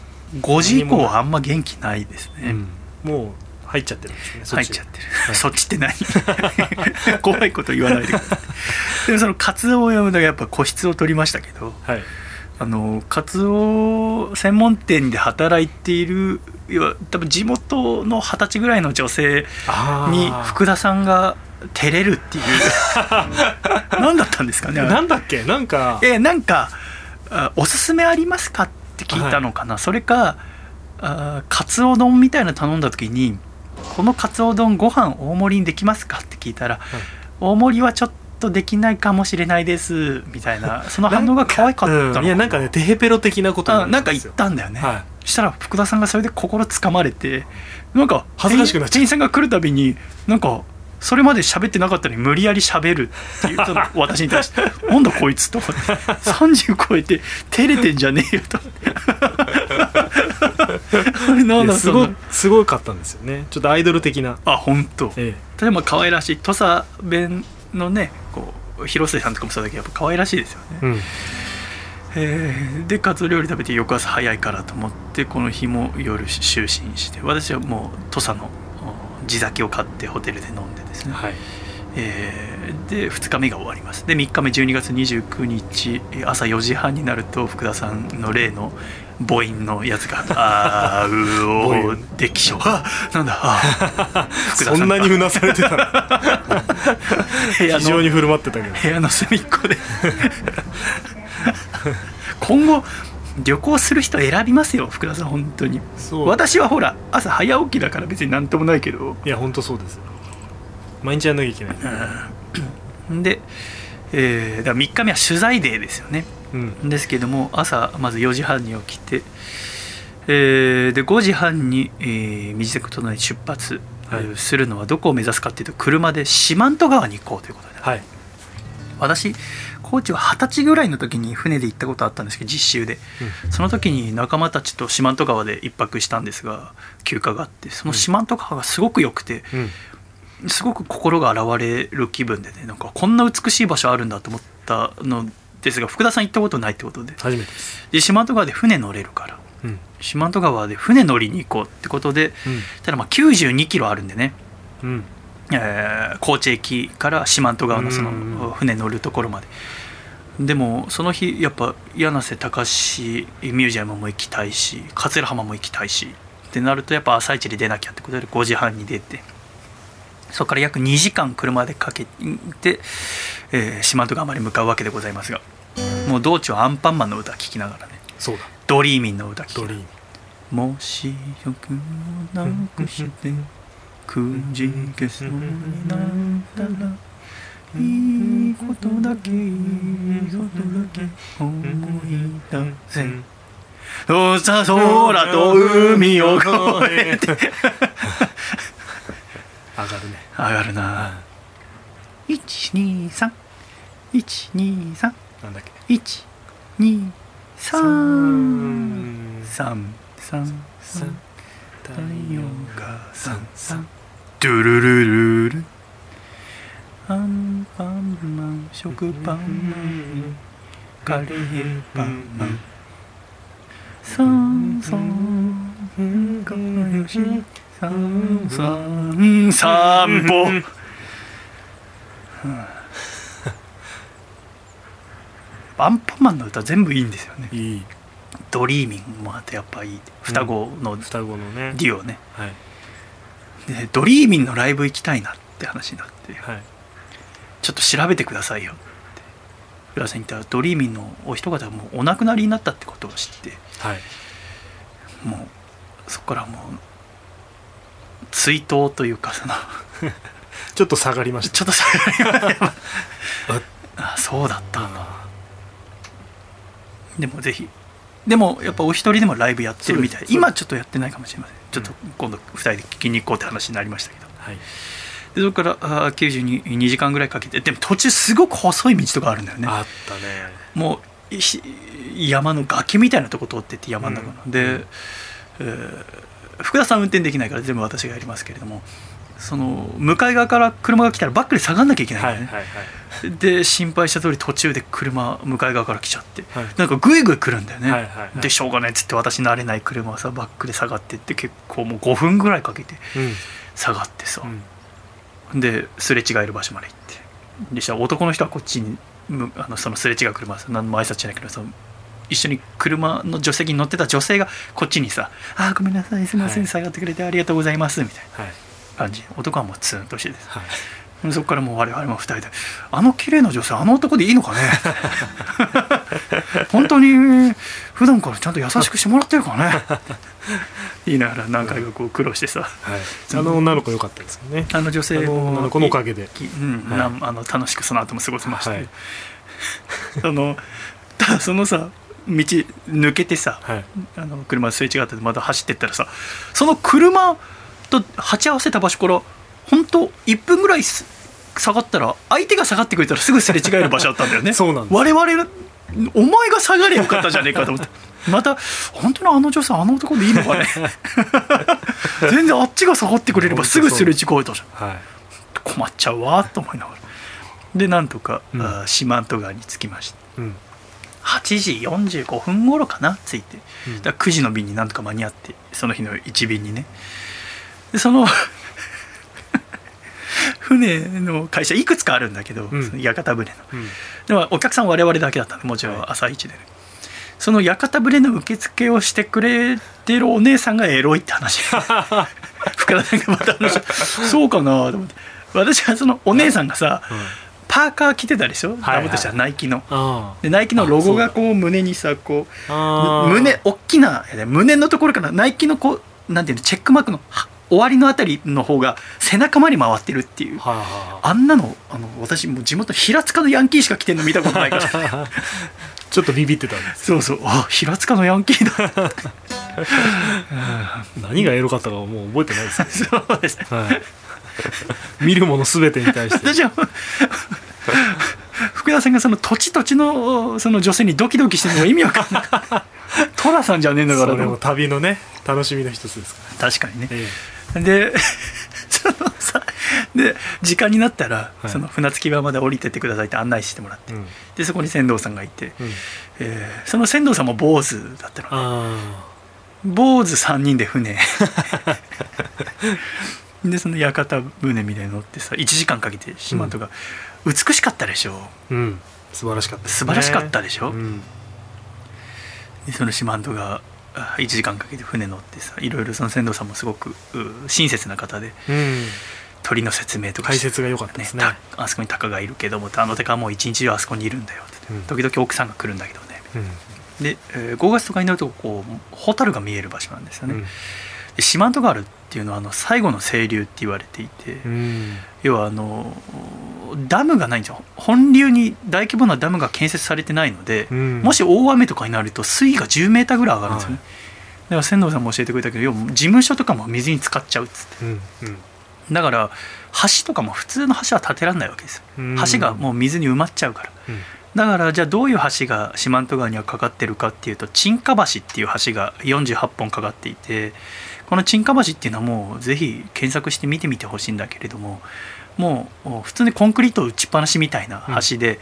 5時以降はあんま元気ないですね、うん。もう入っちゃってるんですね。そ入っちゃってる、はい。そっちって何？怖いこと言わないでください。でもそのカツオを読むのがやっぱ個室を取りましたけどはい。あのカツオ専門店で働いている多分地元の二十歳ぐらいの女性あに福田さんが照れるっていう。何だったんですかねなんだっけ？なんか。えなんかあ「おすすめありますか?」って聞いたのかな、それかあカツオ丼みたいなの頼んだ時に「このカツオ丼ご飯大盛りにできますか?」って聞いたら「大盛りはちょっとできないかもしれないですみたいなその反応が可愛かったのうんいやなんかねテヘペロ的なことあなんか言ったんだよね、はそしたら福田さんがそれで心つかまれてなんか恥ずかしくなっちゃう。店員さんが来るたびになんかそれまで喋ってなかったのに無理やり喋るっていう 私に対して「なんだこいつ」と思って30超えて照れてんじゃねえよと。思ってあれなんいすごすごかったんですよね。ちょっとアイドル的な。あ本当。え。例えば可愛らしい土佐弁のねこう広末さんとかもそうだけどやっぱ可愛らしいですよね。えうん。えーでカツオ料理食べて翌朝早いからと思ってこの日も夜就寝して私はもう土佐のお地酒を買ってホテルで飲んでですね、はい。えーで2日目が終わります。で3日目12月29日えー朝4時半になると福田さんの例の母音のやつが「あーう母お音できしょあなんだ。あそんなにうなされてた非常に振る舞ってたけど。部屋の隅っこで。今後旅行する人選びますよ福田さん本当に。私はほら朝早起きだから別になんともないけど。いや本当そうですよ。毎日やんなきゃいけない。で、えーだから3日目は取材デーですよね。うん。ですけども朝まず4時半に起きて、えーで5時半に、えー、身支度整え出発、するのはどこを目指すかっていうと車で四万十川に行こうということではい。私高知は二十歳ぐらいの時に船で行ったことあったんですけど実習で。その時に仲間たちと四万十川で一泊したんですが休暇があってその四万十川がすごく良くて、うんうんすごく心が洗われる気分でねなんかこんな美しい場所あるんだと思ったのですが福田さん行ったことないってことで。初めてで四万十川で船乗れるから。うん。四万十川で船乗りに行こうってことでただまあ92キロあるんでね、うん。うんえー高知駅から四万十川のそうんうんの船乗るところまで。でもその日やっぱ柳瀬隆ミュージアムも行きたいし桂浜も行きたいしってなるとやっぱ朝一で出なきゃってことで5時半に出てそこから約2時間車でかけて、えー四万十川まで向かうわけでございますがもう道中アンパンマンの歌聴きながらねそうだ。ドリーミンの歌聴きながらもし欲をなくしてくじけそうになったらいいことだけいいことだけ思い出せどうさ空と海を越えて上がるね。上がるな。123 123なんだっけ？123三。三。三。三。太陽がさんさんドゥルルルル。アンパンマン食パンマンカレーパンマン。さんさん。かよしさんさん散歩アンパンマンの歌全部いいんですよね。いい。ドリーミングもあとやっぱいい。双子の。双子のね。デュオね、はい。でドリーミングのライブ行きたいなって話になって。はい。ちょっと調べてくださいよって。浦さんに言ったらドリーミングのお一方がもうお亡くなりになったってことを知って。はい。もうそこからもう追悼というかその ちょっと下がりましたちょっとさあそうだったんだ。あでもぜひ。でもやっぱお一人でもライブやってるみたい。今ちょっとやってないかもしれません。ちょっと今度2人で聞きに行こうって話になりましたけど。ーはい。でそこからあー92時間ぐらいかけて。でも途中すごく細い道とかあるんだよね。あったね。もうひ山の崖みたいなとこ通ってって山の中の、うん。で、えー福田さん運転できないから全部私がやりますけれどもその向かい側から車が来たらバックで下がんなきゃいけないんだよね、はいはいはい。で心配した通り途中で車向かい側から来ちゃってはい。なんかグイグイ来るんだよね、はいはいはい。でしょうがないっつって私慣れない車はさバックで下がってって結構もう5分ぐらいかけてうん。下がってさ、うん。ですれ違える場所まで行って。でしたら男の人はこっちにむあのそのすれ違う車さ何も挨拶しないけどその一緒に車の助手席に乗ってた女性がこっちにさ「あーごめんなさいすいません、はい。下がってくれてありがとうございます」みたいはい。な感じ。男はもうツーンとしてです。はい。そこからもう我々も二人で「あの綺麗な女性あの男でいいのかね？本当に普段からちゃんと優しくしてもらってるかね? 」言いながら何回かこう苦労してさ。はい、あの女の子良かったですよね。あの女性あの女のおかげで。きうんはい。あの楽しくその後も過ごせました。ね、はい。あのただそのさ道抜けてさはい。あの車すれ違ってまた走ってったらさその車と鉢合わせた場所から本当1分ぐらいす下がったら相手が下がってくれたらすぐすれ違える場所だったんだよね。そうなん我々お前が下がれよかったじゃねえかと思って。また本当にあの女性あの男でいいのかね。全然あっちが下がってくれればすぐすれ違えたじゃん。はい。困っちゃうわと思いながら。でなんとか、四万十川に着きました。うん8時45分頃かな着いて。うん。だから9時の便になんとか間に合ってその日の1便にね。でその 船の会社いくつかあるんだけど、うん。その屋形船の。うん。でもお客さん我々だけだったんでもちろん朝一でね、その屋形船の受付をしてくれてるお姉さんがエロいって話。福田さんがまた話そうかなと思って。私はそのお姉さんがさ、パーカー着てたでしょ、はいはい。ダブとしたらナイキの。あでナイキのロゴがこう胸にさこうあ胸大きな胸のところからナイキのこうなんていうのチェックマークのは終わりのあたりの方が背中まで回ってるっていう。はいはあんなのあの私もう地元平塚のヤンキーしか着てるの見たことないから。ちょっとビビってたんです。そうそう。あ平塚のヤンキーだ。何がエロかったかはもう覚えてないです、そうです。ねはい、見るもの全てに対して。私は福田さんがその土地土地のその女性にドキドキしてるのが意味わかんない。寅さんじゃねえんだかそれも旅のね楽しみの一つですか確かにね。ら、え。で そのさで時間になったら、はい。その船着き場まで降りてってくださいって案内してもらって。えうん。でそこに船頭さんがいて、うん、えーその船頭さんも坊主だったのあ坊主3人で船。でその屋形船みたいに乗ってさ1時間かけて四万十が、美しかったでしょ。あうん。素晴らしかったです素晴らしかったでしょ。うん。でその四万十があ1時間かけて船乗ってさいろいろその船頭さんもすごくう親切な方でうん。鳥の説明とか解説が良かったですね。たあそこに鷹がいるけどもあの鷹はもう一日中あそこにいるんだよって、うん。時々奥さんが来るんだけどね。うん。で、えー5月とかになるとこう蛍が見える場所なんですよね、四万十川っていうのはあの最後の清流って言われていて、うん。要はあのダムがないんですよ。本流に大規模なダムが建設されてないので、うん。もし大雨とかになると水位が10メーターぐらい上がるんですよね、はい。だから仙道さんも教えてくれたけど要は事務所とかも水に浸かっちゃうっつって。うん。うんだから橋とかも普通の橋は建てられないわけですよ。うん。橋がもう水に埋まっちゃうから。うん。だからじゃあどういう橋が四万十川にはかかってるかっていうと沈下橋っていう橋が48本かかっていてこの沈下橋っていうのはもうぜひ検索して見てみてほしいんだけれどももう普通にコンクリート打ちっぱなしみたいな橋で、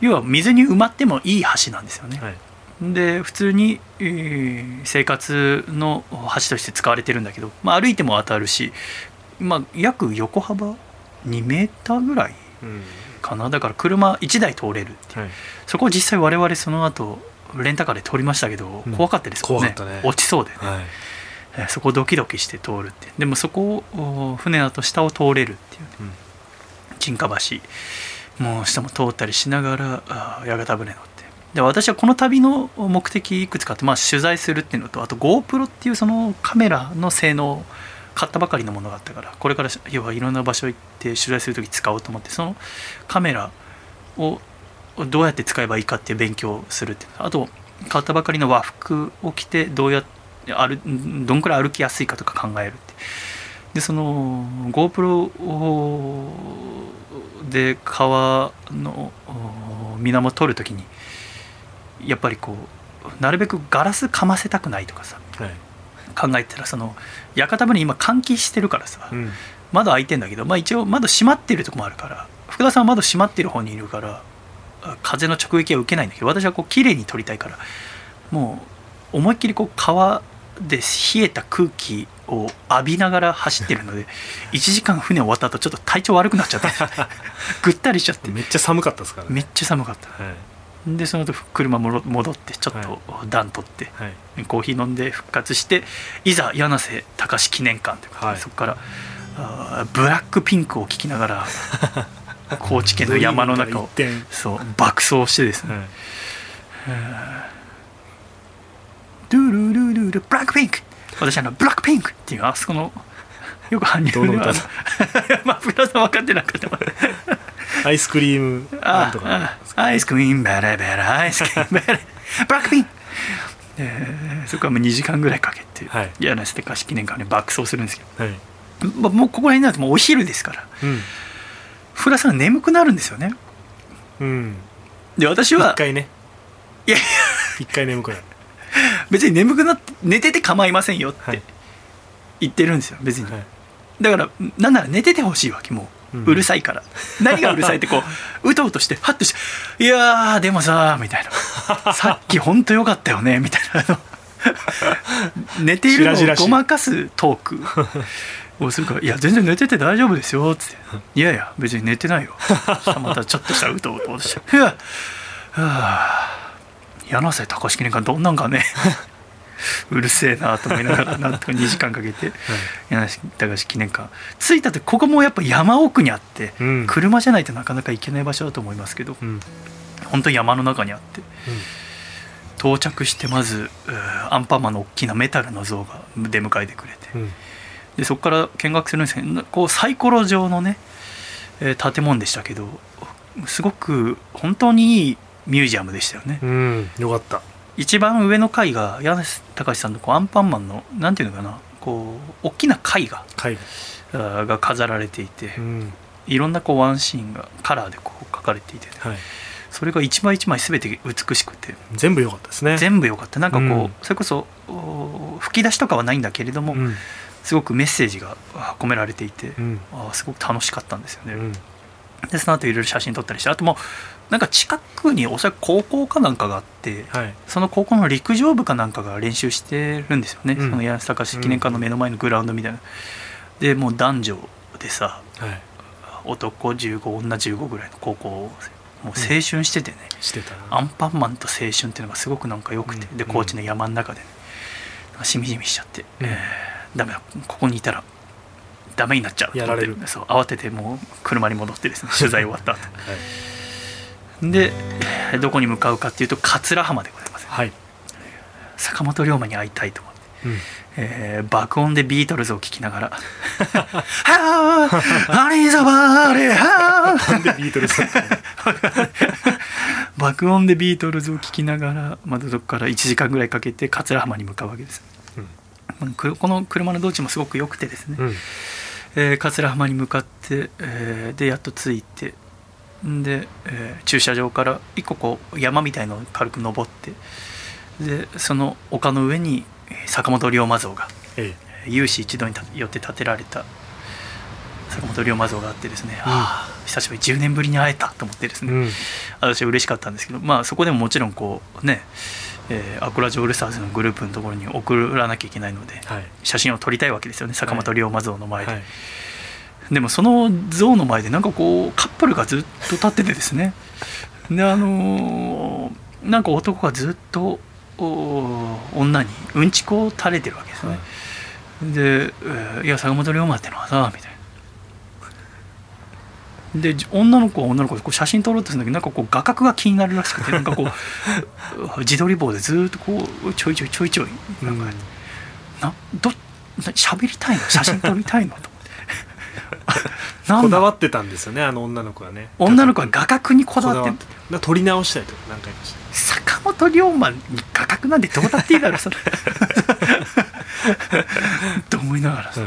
要は水に埋まってもいい橋なんですよね。はい。で普通に、えー生活の橋として使われてるんだけど、まあ、歩いても当たるし、まあ、約横幅2メーターぐらいうん。かな。だから車1台通れるっていう。はい。そこを実際我々その後レンタカーで通りましたけどうん。怖かったですもんね,、怖かったね。落ちそうでね、はい。えーそこをドキドキして通るってでもそこをお船だと下を通れるっていうね。うん。沈下橋もう下も通ったりしながら屋形船乗って。で私はこの旅の目的いくつかあって、まあ、取材するっていうのとあと GoPro っていうそのカメラの性能を買ったばかりのものがあったからこれから要はいろんな場所行って取材する時使おうと思ってそのカメラをどうやって使えばいいかっていう勉強をするってあと買ったばかりの和服を着てどうやって歩どんくらい歩きやすいかとか考えるって。でその GoPro をで川のお水面を撮るときにやっぱりこうなるべくガラスかませたくないとかさはい。考えてたらその屋形船今換気してるからさ、うん。窓開いてんだけど、まあ、一応窓閉まってるとこもあるから福田さんは窓閉まってる方にいるからあ風の直撃は受けないんだけど私はこう綺麗に撮りたいからもう思いっきりこう川で冷えた空気を浴びながら走ってるので 1時間船終わった後ちょっと体調悪くなっちゃって ぐったりしちゃって。めっちゃ寒かったですからね。めっちゃ寒かった。はい。でその後車もろ戻ってちょっはと暖取って、はい。コーヒー飲んで復活していざ柳瀬隆記念館ということで、はい。そこからあーブラックピンクを聴きながら 高知県の山の中をそう爆走してですね。ら一点「ドゥルルルルブラックピンク私あのブラックピンクっていうあそこのよく搬入どの歌では まあプラザ分かってなかったわアイスクリームなんとか。アイスクリームベラベラアイスクリームベラブラ。ックピンクえーそこはもう2時間ぐらいかけて、はい。柳瀬高式記念館に爆走するんですけはい。どもうもうここら辺になるともうお昼ですから。うん。フラさん眠くなるんですよね。うん。で私は一回ね。いやいや。一回眠くなる 別に眠くなって寝てて構いませんよってはい。言ってるんですよ別に、はい。だからなんなら寝ててほしいわけもう、うん。うるさいから。何がうるさいってこう うとうとしてハッとして「いやーでもさ」みたいな「さっき本当よかったよね」みたいな寝ているのをごまかすトークをするから「いや全然寝てて大丈夫ですよ」っつって「いやいや別に寝てないよ」またちょっとしたうとうとして「いやはあ柳瀬高式年間どんなんかね うるせえなと思いながら なんとか2時間かけて柳瀬高式記念館着いた時ここもやっぱ山奥にあって、うん。車じゃないとなかなか行けない場所だと思いますけどうん。本当に山の中にあって到着してまずアンパンマンの大きなメタルの像が出迎えてくれてうん。でそこから見学するんですけどこうサイコロ状のね、えー建物でしたけどすごく本当にいいミュージアムでしたよね、うんよかった。一番上の階が柳瀬隆さんのこうアンパンマンのなんていうのかな。こう大きな絵画が。飾られていて、うん。いろんなこうワンシーンがカラーでこう描かれていて、はい。それが一枚一枚全て美しくて全部良かったですね。全部良かった。なんかこう、うん。それこそお吹き出しとかはないんだけれども、うん。すごくメッセージがあ込められていて、うん。あーすごく楽しかったんですよね、うん。でその後いろいろ写真撮ったりしてあともうなんか近くにおそらく高校かなんかがあって、はい。その高校の陸上部かなんかが練習してるんですよね、うん。その柳瀬隆記念館の目の前のグラウンドみたいな、でもう男女でさはい。男15女15ぐらいの高校もう青春しててね、してたな。アンパンマンと青春っていうのがすごくなんか良くて、うん。で高知の山の中でね。しみじみしちゃって、うん。えーダメだ。ここにいたらダメになっちゃうやられる。そう。慌ててもう車に戻ってですね。取材終わった後。はいでえーどこに向かうかっていうと桂浜でございます。はい。坂本龍馬に会いたいと思って、うん。えー爆音でビートルズを聴きながら「はあアリザバーレハー。爆音でビートルズを聴きながらまたそこから1時間ぐらいかけて桂浜に向かうわけです、まあくこの車の道中もすごく良くてですね、うん。えー桂浜に向かって、えーでやっと着いてんで、えー駐車場から一個こう山みたいのを軽く登ってでその丘の上にえー坂本龍馬像がえ有志一同にたよって建てられた坂本龍馬像があってですね、ああ久しぶり10年ぶりに会えたと思ってですね、えうん。私は嬉しかったんですけどまあそこでももちろんこうね、えーアコラジオールスターズのグループのところに送らなきゃいけないのではい。写真を撮りたいわけですよね坂本龍馬像の前で、はいでもその像の前でなんかこうカップルがずっと立っててですね。であのーなんか男がずっとお女にうんちこを垂れてるわけですね、で、えーいや坂本龍馬ってのはさ」みたいな。でじ女の子は女の子でこう写真撮ろうとするんだけどなんかこう画角が気になるらしくて なんかこう自撮り棒でずっとこうちょいちょいちょいちょいなんか、うん。などな喋りたいの？写真撮りたいの？とこだわってたんですよねあの女の子はね。女の子は画角にこだわってる撮り直したりとか何回かして坂本龍馬に画角なんてどうだっていいだろそれ。と思いながらさ。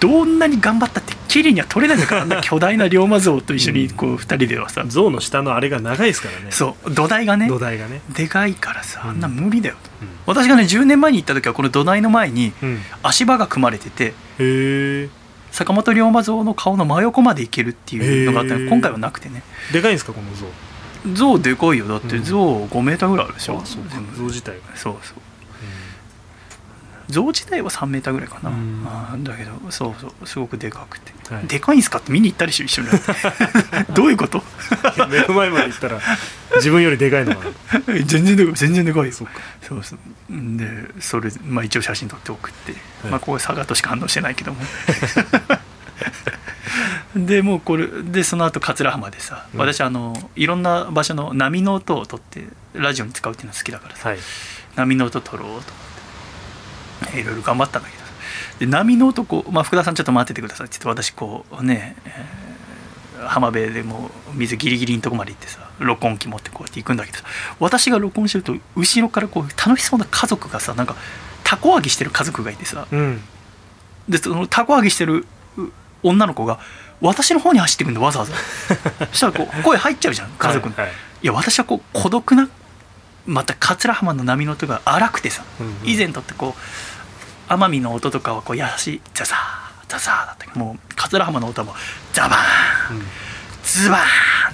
どんなに頑張ったって綺麗には撮れないんだからあんな 巨大な龍馬像と一緒にこう二人ではさ、象の下のあれが長いですからね。そう土台がね土台がね。でかいからさうん。あんな無理だよ。と、私がね10年前に行った時はこの土台の前にうん、へ足場が組まれててえ坂本龍馬像の顔の真横まで行けるっていうのがあったの。今回はなくてね。でかいんですかこの象象でかいよ。だってうん。象5メーターぐらいあるでしょ、うか。全部。象自体がそうそう象自体は3メーターぐらいかな、うん。あーだけどそうそうすごくでかくて、はい。でかいんすかって見に行ったでしょ一緒に。どういうこと？目の前まで行ったら自分よりでかいのかな。全然でかい全然でかいよ。そうそう。んでそれ、まあ、一応写真撮って送って、はい。まあここ佐賀としか反応してないけども。でもうこれでその後桂浜でさ、うん。私あのいろんな場所の波の音を撮ってラジオに使うっていうの好きだからさ、はい。波の音撮ろうと いろいろ頑張ったんだけど。で波の音こう、まあ、福田さんちょっと待っててください。って言って私こうね、えー浜辺でもう水ギリギリのとこまで行ってさ録音機持ってこうやって行くんだけどさ私が録音してると後ろからこう楽しそうな家族がさなんかたこ揚げしてる家族がいてさ。うん。でそのたこ揚げしてるう女の子が私の方に走ってくんだわざわざ。そしたらこう声入っちゃうじゃん家族の、はいはい。いや私はこう孤独なまた桂浜の波の音が荒くてさ、うんうん。以前とってこう奄美の音とかはこう優しいザザーザザーだった。もう桂浜の音はもうザバーンうん。ズバーンっ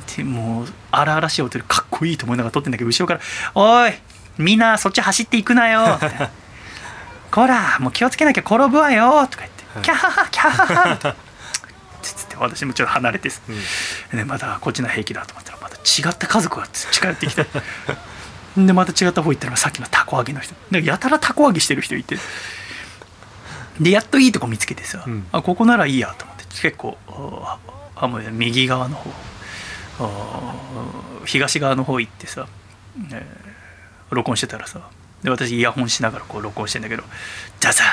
てもう荒々しい音でかっこいいと思いながら撮ってんだけど後ろから「おいみんなそっち走っていくなよ」って「こらもう気をつけなきゃ転ぶわよ」とか言って「はい。キャハハキャハハ」つって私もちょっと離れてさうん。でまたこっちの平気だと思ったらまた違った家族が近寄ってきて。でまた違った方行ったらさっきのたこ揚げの人。でやたらたこ揚げしてる人いてでやっといいとこ見つけてさ、うん。あここならいいやと思って結構ああもう右側の方あ東側の方行ってさ、えー録音してたらさで私イヤホンしながらこう録音してんだけどザザー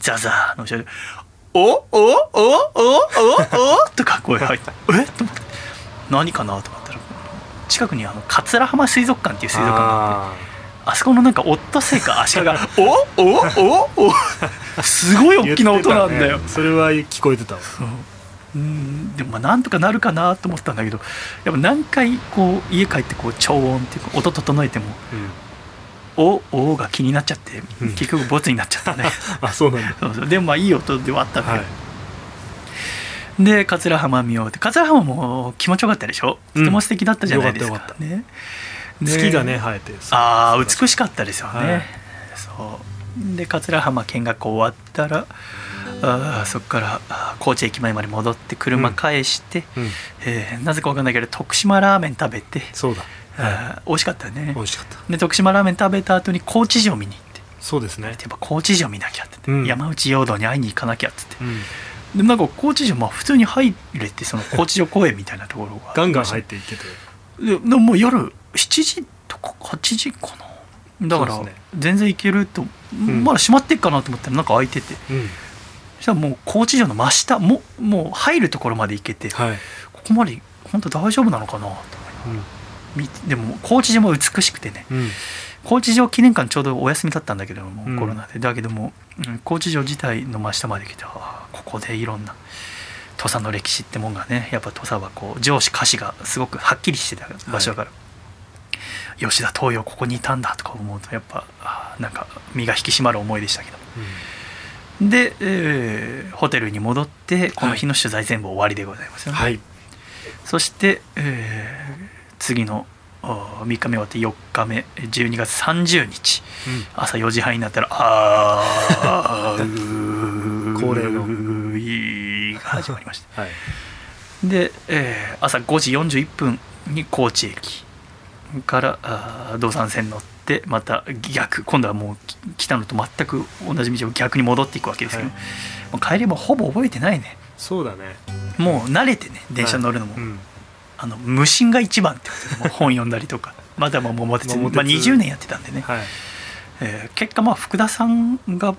ザザーの後ろで「おおおおおおとか声入って「え？っ?」と思って何かな？と思ったら近くにあの桂浜水族館っていう水族館があってああそこのなんかオットセイかアシカが「お？お？お？お？すごいー大きな音なんだよ。ね。それは聞こえてたううん。でもまあなんとかなるかなと思ったんだけどやっぱ何回こう家帰ってこう超音っていうか音整えても「お？お」が気になっちゃってうん。結局ボツになっちゃったね。あそうなんだ。そうそう。でもまあいい音ではあったんだけはど、い。で桂浜見ようって。桂浜も気持ちよかったでしょ？とても素敵だったじゃないですか,、よかったね。で月がね生えてああ美しかったですよね、はい。そう。で桂浜見学終わったらあーそこから高知駅前まで戻って車返して、うん。えーなぜか分かんないけど徳島ラーメン食べて、そうだ。あー美味しかったね。美味しかった。で徳島ラーメン食べた後に高知城見に行って。そうですね。やっぱ高知城見なきゃって。言って、うん。山内陽道に会いに行かなきゃっつって。うん。でなんか高知城まあ普通に入れてその高知城公園みたいなところがガンガン入っていっててででももう夜7時とか8時かな。だから全然行けると、ん。まだ閉まってっかなと思ったらなんか開いてて。うん。そしたらもう高知城の真下ももう入るところまで行けて、はい。ここまで本当大丈夫なのかなと思い見てでも高知城も美しくてね。うん。うん高知城記念館ちょうどお休みだったんだけども、うん。コロナで。だけども、うん高知城自体の真下まで来てああここでいろんな土佐の歴史ってもんがねやっぱ土佐はこう上司歌詞がすごくはっきりしてた場所だから、吉田東洋ここにいたんだとか思うとやっぱああなんか身が引き締まる思いでしたけどで、えーホテルに戻ってこの日の取材全部終わりでございますよね、はい。そして、えー次のあー3日目終わって4日目12月30日。朝4時半になったら「あー 恒例の始まりましたはい。で、えー朝5時41分に高知駅からあー道山線乗ってまた逆今度はもうき来たのと全く同じ道を逆に戻っていくわけですけど、はい。もう帰りもほぼ覚えてないね。そうだね。もう慣れてね電車に乗るのも、はいうん。あの無心が一番ってことでもう本読んだりとか。まだまあ桃鉄桃鉄。まあ、20年やってたんでね、はい。えー結果まあ福田さんが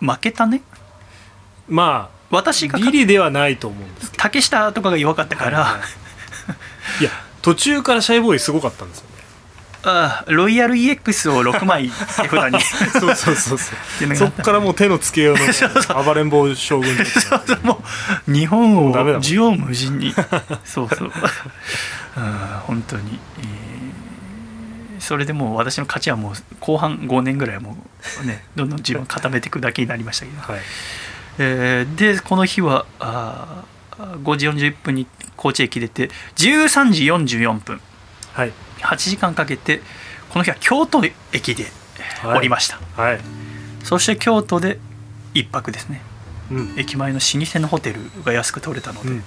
負けたね。ま私があギリではないと思うんですけど。竹下とかが弱かったから、はいはい。いや途中からシャイボーイすごかったんですよね。あーロイヤル EX を6枚手札に。そうそうそうそう。そあっからもう手のつけようの 暴れん坊将軍そうそう。もう日本を縦横無尽に。そうそう。あー本当に、えーそれでもう私の勝ちはもう後半5年ぐらいはもうねどんどん自分を固めていくだけになりましたけど、はいえーでこの日はあー5時41分に高知駅出て13時44分。はい。8時間かけてこの日は京都駅ではい。降りました、はい。そして京都で一泊ですね。うん。駅前の老舗のホテルが安く取れたので、うん。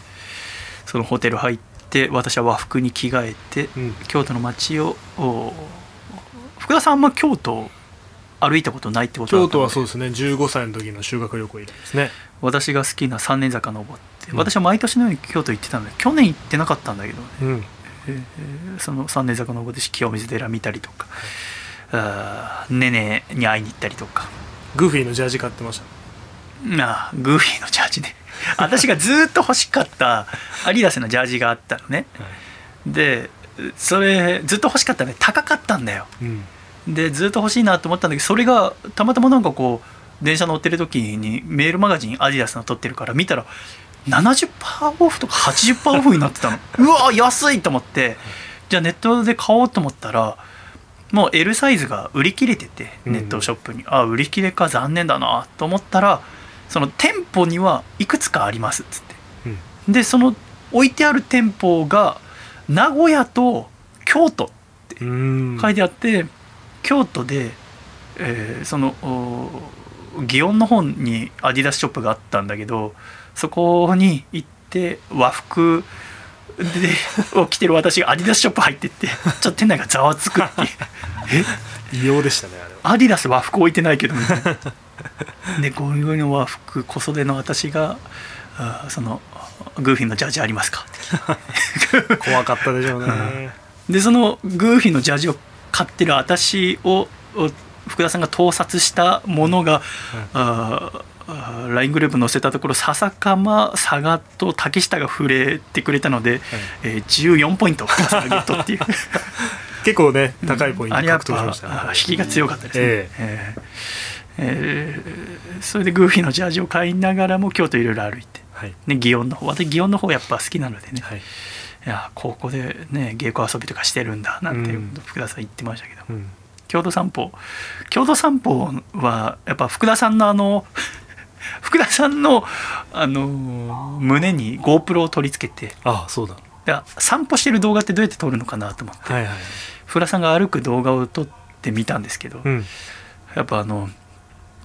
そのホテル入って私は和服に着替えて、うん。京都の街をお福田さんあんま京都歩いたことないってことだ京都はそうですね。15歳の時の修学旅行以来ですね。私が好きな三年坂登って、うん。私は毎年のように京都行ってたんで去年行ってなかったんだけどね、うん。えーその三年坂登って清水寺見たりとか、あーねねに会いに行ったりとか。グーフィーのジャージ買ってました？あーグーフィーのジャージね。私がずっと欲しかったアディダスのジャージがあったのね。でそれずっと欲しかったね。高かったんだよ。うんでずっと欲しいなと思ったんだけどそれがたまたまなんかこう電車乗ってる時にメールマガジンアディダスの撮ってるから見たら70%オフとか80%オフになってたの。うわ安いと思って。じゃあネットで買おうと思ったらもう L サイズが売り切れててネットショップに、あ売り切れか残念だなと思ったらその店舗にはいくつかありますっつって。うん。でその置いてある店舗が名古屋と京都うん。書いてあって、京都で、えーそのお祇園の方にアディダスショップがあったんだけどそこに行って和服で を着てる私がアディダスショップ入ってってちょっと店内がざわつくっていう。異様でしたねあれは。アディダス和服置いてないけどでゴリゴリの和服小袖の私があーそのグーフィーのジャージありますか 怖かったでしょうね、でそのグーフィーのジャージを買ってる私をお福田さんが盗撮したものが、あーあー LINE グループ載せたところ笹かま佐賀と竹下が触れてくれたので、えー14ポイントゲットっていう。結構ね高いポイント獲得しまぱしたね。あー引きが強かったですね、ええ。ーえーそれでグーフィーのジャージを買いながらも京都いろいろ歩いて、はい。ね、祇園の方私祇園の方やっぱ好きなのでね、はいいや高校でね稽古遊びとかしてるんだなんてうん。福田さん言ってましたけど、うん。京都散歩京都散歩はやっぱ福田さんのあの 福田さんのあの胸に GoPro を取り付けて。あそうだ。で散歩してる動画ってどうやって撮るのかなと思って。はいはい。福田さんが歩く動画を撮ってみたんですけど、うん。やっぱあの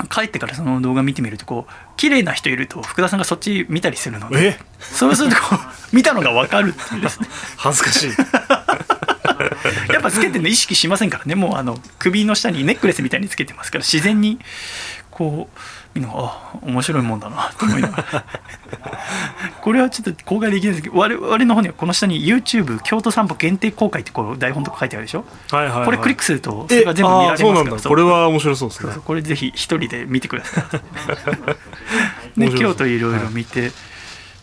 帰ってからその動画見てみるとこう綺麗な人いると福田さんがそっち見たりするのでえ？そうするとこう 見たのが分かるっていう。ですね恥ずかしい。やっぱつけてるの意識しませんからね。もうあの首の下にネックレスみたいにつけてますから自然にこうあ面白いもんだなと思いながら。これはちょっと公開できないですけど我々の方にはこの下に YouTube 京都散歩限定公開ってこう台本とか書いてあるでしょ、はいはい、はい、これクリックするとそえれが全部見られますあーそうなんだ。からこれは面白そうですね。これぜひ一人で見てください。面白そう。で京都いろいろ見て、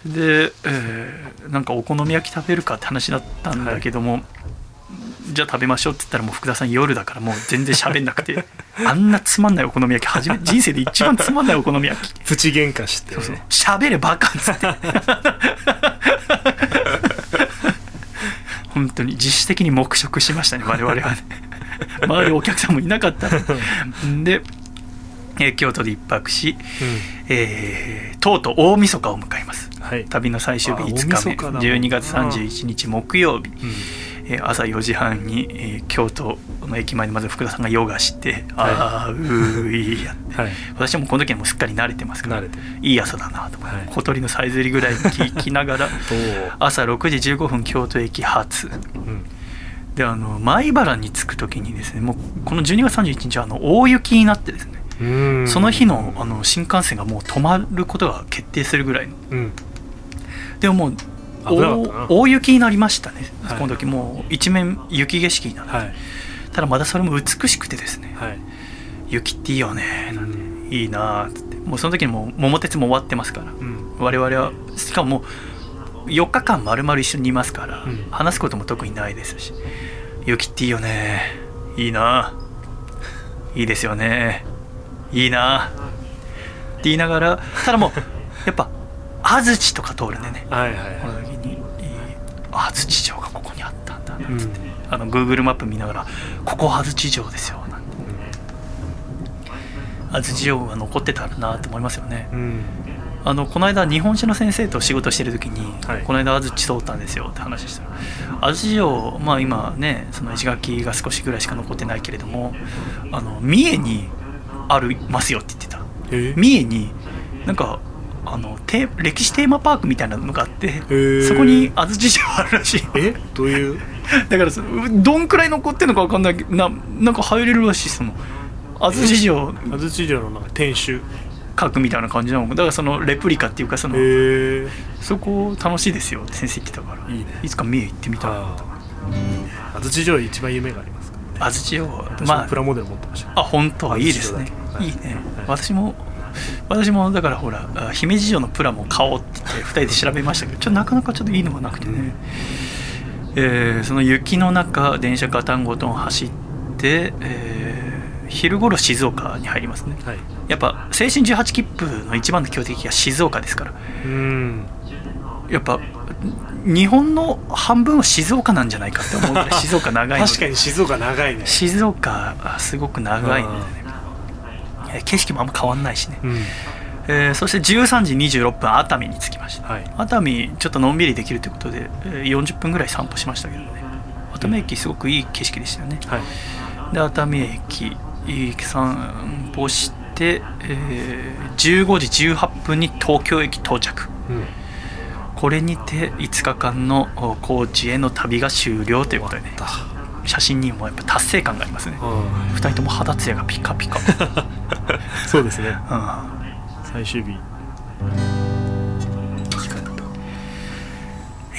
で、えーなんかお好み焼き食べるかって話だったんだけども、じゃあ食べましょうって言ったらもう福田さん夜だからもう全然喋んなくて。あんなつまんないお好み焼き初め人生で一番つまんないお好み焼き。プチ喧嘩してそうそう。喋れバカっつって。本当に自主的に黙食しましたね我々はね。周りお客さんもいなかったんで、えー京都で一泊し、えーとうとう大晦日を迎えます。うんはい、旅の最終日あ5日目。大晦日だもんな。12月31日木曜日、うんえー朝4時半に、えー京都の駅前でまず福田さんがヨガして「はい。あーうーい」やって。はい。私はもうこの時はもうすっかり慣れてますからいい朝だなとはい。小鳥のさえずりぐらい聞きながら 朝6時15分京都駅発。うん。であの米原に着く時にですねもうこの12月31日はあの大雪になってですね、うん。その日のあの新幹線がもう止まることが決定するぐらいの。うん。でももう大大雪になりましたね、はい。この時もう一面雪景色になって、はい。ただまだそれも美しくてですね。はい。雪っていいよね。なんて、うん。いいなーっつって。もうその時にもう桃鉄も終わってますから。うん。我々はしかももう4日間丸々一緒にいますから、うん。話すことも特にないですし。雪っていいよね。いいな。いいですよね。いいな。って言いながらただもうやっぱ安土とか通るんでね。はいはいこはの安土城がここにあったんだないうんあの Google マップ見ながら「ここ安土城ですよ」なんて。安土城が残ってたらなと思いますよね。うん。あのこの間日本史の先生と仕事してる時に、はい。この間安土通ったんですよって話した。ら安土城まあ今ねその石垣が少しぐらいしか残ってないけれどもあの三重にありますよって言ってた。え三重になんかあのテー歴史テーマパークみたいなのがあってー。そこに安土城あるらしい。え？どういう？だからそのどんくらい残ってるのか分かんないけどななんか入れるらしいその安土城。安土城のなんか天守。閣みたいな感じなのだからそのレプリカっていうかその、そこ楽しいですよって先生言ってたから。いいね。いつか三重行ってみたいな。ああ安土城一番夢がありますか安土城私まあもプラモデル持ってました、あ本当いいですね。はい。いいね、はい。私も私もだからほらあ姫路城のプラも買おうって言って2人で調べましたけどちょっとなかなかちょっといいのがなくてね、えーその雪の中電車ガタンゴトン走って、えー昼頃静岡に入りますね。はい。やっぱ青春18切符の一番の強敵が静岡ですから。うん。やっぱ日本の半分は静岡なんじゃないかって思うぐらい静岡長い 確かに静岡長いね。静岡はすごく長いのでね。えー景色もあんま変わんないしね、うん。えーそして13時26分熱海に着きました、はい。熱海ちょっとのんびりできるということで、えー40分ぐらい散歩しましたけどね。熱海駅すごくいい景色でしたよね。はい。で熱海駅散歩して、えー15時18分に東京駅到着。うん。これにて5日間のお高知への旅が終了ということでね。だ写真にもやっぱ達成感がありますね。うん。2人とも肌ツヤがピカピカ、そうですね。うん。最終日。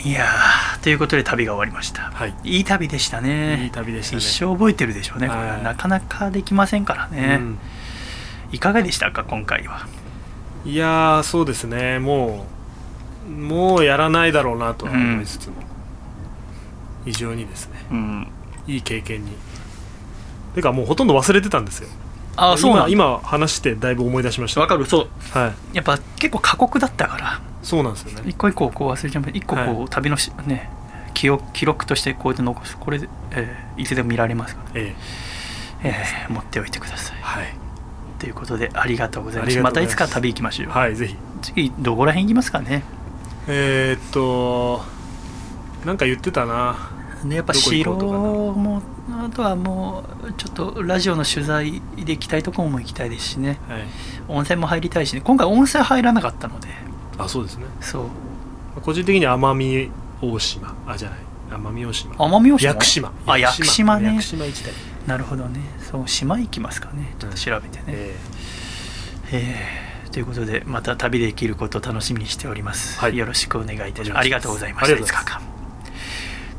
いやーということで旅が終わりました、はい。いい旅でしたね。いい旅でしたね。一生覚えてるでしょうね。これははい。なかなかできませんからね、うん。いかがでしたか今回は？いやーそうですね。もうもうやらないだろうなとは思いつつも、非常にですね。うんいい経験に。てかもうほとんど忘れてたんですよ。あそうなん今今話してだいぶ思い出しました。わかる。そう。はい。やっぱ結構過酷だったから。そうなんですよね。一個一個こう忘れちゃう。一個こう、はい。旅のしね記憶記録としてこうやって残す。これで、えーいつでも見られますから、ええ。えー持っておいてください。はい。ということでありがとうございます。ありがとうございます。またいつか旅行きましょう、はいぜひ。次どこら辺行きますかね。えー、っとなんか言ってたなでやっぱ城もあとはもうちょっとラジオの取材で行きたいところも行きたいですしね。はい。温泉も入りたいしね。今回温泉入らなかったので。あそうですね。そう。個人的には奄美大島。あじゃない。奄美大島。奄美大島？屋久島。あ屋久島。ね。屋久島行きたい。なるほどね。そう島行きますかね。ちょっと調べてね、ええー。ということでまた旅できることを楽しみにしております、はい。よろしくお願いいたします。ありがとうございました。ありがとうございます。5日間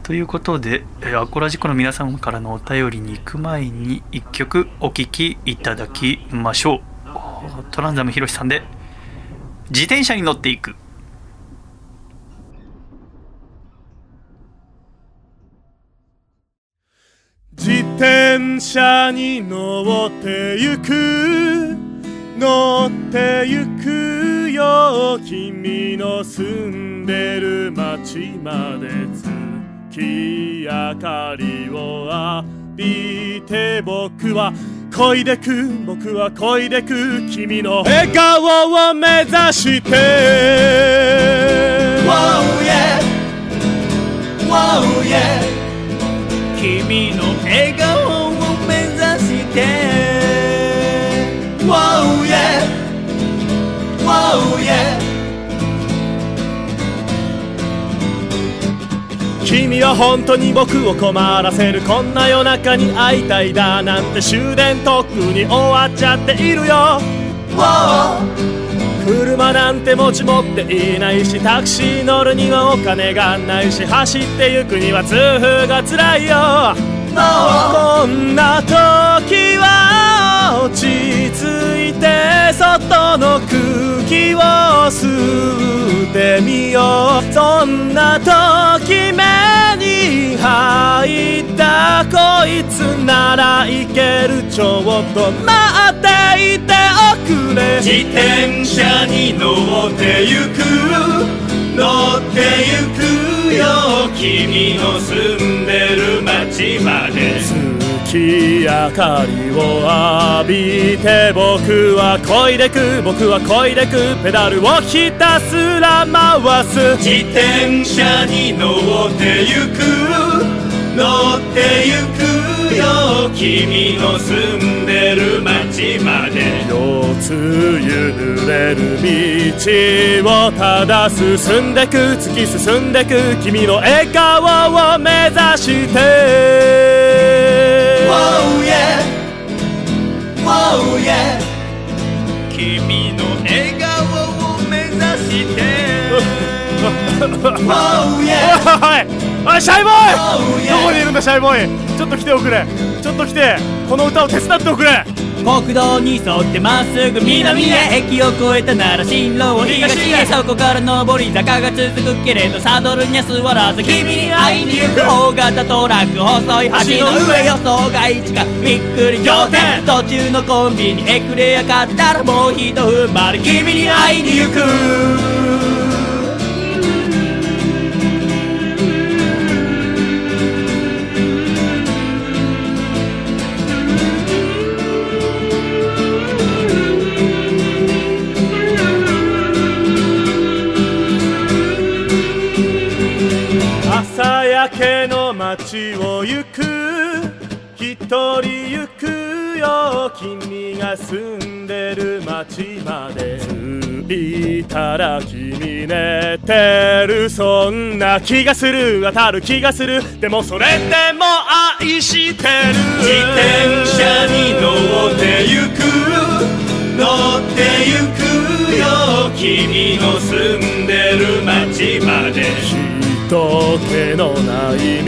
ということでえーアコラジコの皆様からのお便りに行く前に一曲お聴きいただきましょう。トランザムヒロシさんで自転車に乗っていく。自転車に乗ってゆく。乗ってゆくよ。君の住んでる街までずっと月明かりを浴びて僕は漕いでく僕は漕いでく君の笑顔を目指して。Wow yeah. Wow yeah. 君の笑顔を目指して。Wow yeah. Wow yeah. 君は本当に僕を困らせるこんな夜中に会いたいだなんて終電とっくに終わっちゃっているよ。車なんて持ち持っていないしタクシー乗るにはお金がないし走ってゆくには痛風が辛いよ。こんな時は落ち着いて外の空気を吸ってみよう。そんな時目に入ったこいつならいける。ちょっと待っていておくれ。自転車に乗ってゆく。乗ってゆくよ。君の住んでる街まで。月明かりを浴びて僕は漕いでく僕は漕いでくペダルをひたすら回す。自転車に乗ってゆく乗ってゆくよ君の住んでる街まで。腰痛ゆ濡れる道をただ進んでく突き進んでく君の笑顔を目指して。Wow yeah Wow yeah 君の笑顔を目指して Wow yeah おいおいシャイボーイ！Oh どこにいるんだだシャイボーイ？ちょっと来ておくれ。ちょっと来て。この歌を手伝っておくれ。国道に沿ってまっすぐ南へ駅を越えたなら進路を東へ。そこから上り坂が続くけれどサドルには座らず君に会いに行く大型トラック細い橋の上予想外地かびっくり仰天。途中のコンビニエクレア買ったらもうひと踏ん張り。君に会いに行く朝焼けの街を行く。一人行くよ。君が住んでる街まで。着いたら君寝てる。そんな気がする。当たる気がする。でもそれでも愛してる。自転車に乗ってゆく。乗ってゆくよ。君の住んでる街まで。人気のない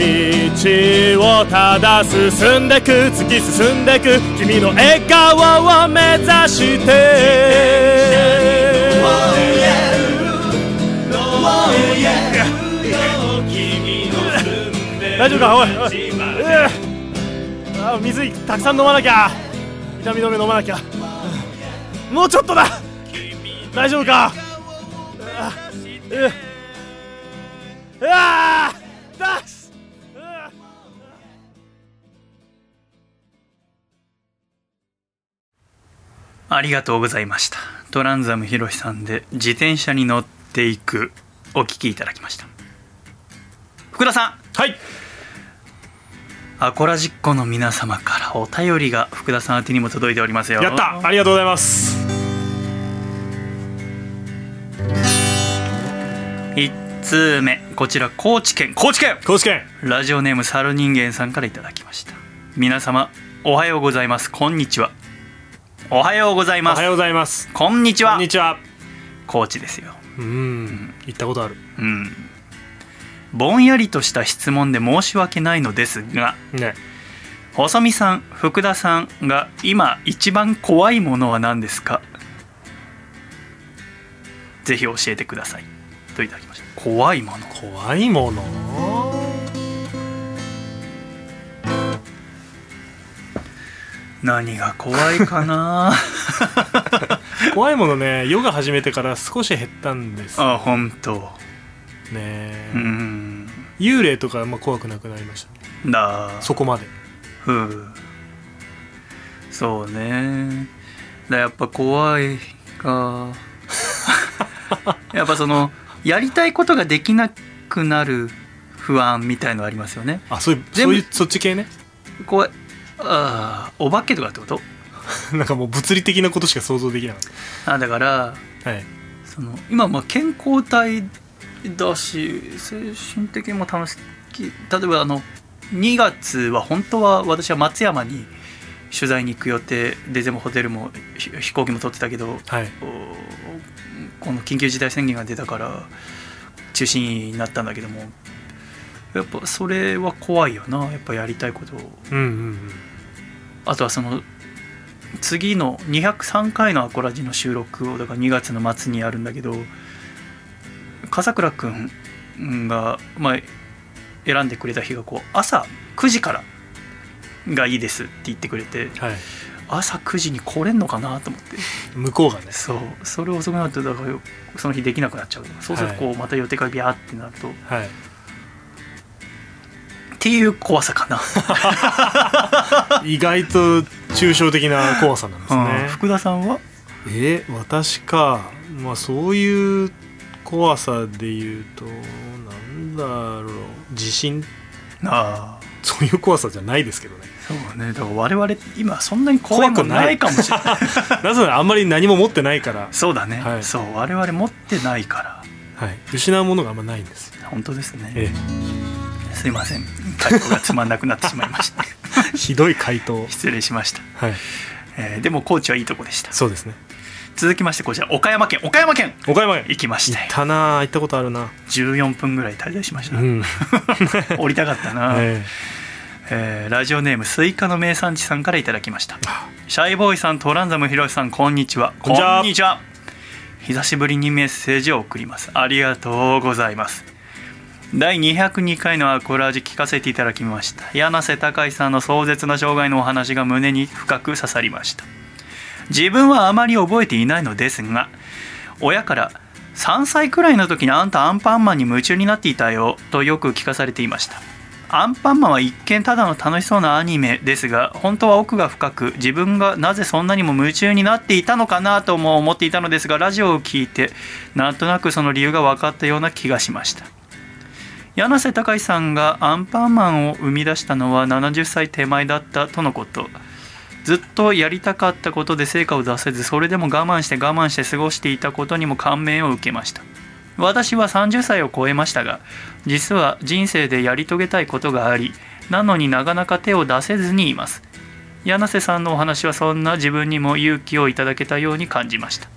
道をただ進んでく突き進んでく君の笑顔を目指して。大丈夫か？おいおい。あ水たくさん飲まなきゃ。痛み止め飲まなきゃ。もうちょっとだ。大丈夫か？あううわーダッシュうわありがとうございました。トランザムヒロシさんで自転車に乗っていく。お聞きいただきました。福田さん。はい。アコラジッコの皆様からお便りが福田さん宛てにも届いておりますよ。やった。ありがとうございます。1通目こちら高知県。高知県。高知県。ラジオネームサル人間さんからいただきました。皆様おはようございます。こんにちは。おはようございます。おはようございます。こんにちは。こんにちは。高知ですよ。うん行ったことある。うん。ぼんやりとした質問で申し訳ないのですがね。細見さん福田さんが今一番怖いものは何ですか？ぜひ教えてください。といただき怖いもの。怖いもの？何が怖いかな？怖いものねヨガ始めてから少し減ったんです。あ本当。ねうん。幽霊とかあんま怖くなくなりました。ねだそこまで。ふう。そうね。だやっぱ怖いか。やっぱそのやりたいことができなくなる不安みたいのありますよね。あそういうそういうそっち系ね？怖いあーお化けとかってこと？なんかもう物理的なことしか想像できなかっあだからたはい。その今まあ健康体だし精神的にも楽しき例えばあの2月は本当は私は松山に取材に行く予定ででもホテルもひ飛行機も取ってたけどはい。おこの緊急事態宣言が出たから中止になったんだけどもやっぱそれは怖いよな。やっぱやりたいことを。うんうんうん。あとはその次の203回のアコラジの収録をだから2月の末にやるんだけど笠倉君が、まあ、選んでくれた日がこう朝9時からがいいですって言ってくれてはい朝9時に来れんのかなと思って。向こうがね。そう。それ遅くなるとだからその日できなくなっちゃうそうするとこうまた予定がビャーってなると、っはい。ていう怖さかな、意外と抽象的な怖さなんですうん。ね福田さんは？え私か。まあそういう怖さで言うとなんだろう。地震ああ。そういう怖さじゃないですけどねそうね。だから我々今そんなに怖いもんない。かもしれない。なぜならあんまり何も持ってないから、そうだね、はい。そう我々持ってないから。はい、失うものがあんまないんです。よ本当ですね。えすいません。回答がつまんなくなってしまいましたえ ひどい回答。失礼しました、はい。えーでも高知はいいとこでした。そうですね。続きましてこちら岡山県。岡山県。岡山県。行きました。よ行ったなあ行ったことあるな。14分ぐらい滞在しました、うん。降りたかったな、ええーラジオネームスイカの名産地さんからいただきました。シャイボーイさんトランザムヒロシさんこんにちは。こんにちは。こんにちは。久しぶりにメッセージを送ります。ありがとうございます。第202回のアコラージ聞かせていただきました。柳瀬隆さんの壮絶な障害のお話が胸に深く刺さりました。自分はあまり覚えていないのですが親から3歳くらいの時にあんたアンパンマンに夢中になっていたよとよく聞かされていましたアンパンマンは一見ただの楽しそうなアニメですが本当は奥が深く自分がなぜそんなにも夢中になっていたのかなとも思っていたのですがラジオを聞いてなんとなくその理由が分かったような気がしました。柳瀬隆さんがアンパンマンを生み出したのは70歳手前だったとのこと。ずっとやりたかったことで成果を出せずそれでも我慢して我慢して過ごしていたことにも感銘を受けました。私は30歳を超えましたが実は人生でやり遂げたいことがありなのになかなか手を出せずにいます。柳瀬さんのお話はそんな自分にも勇気をいただけたように感じました。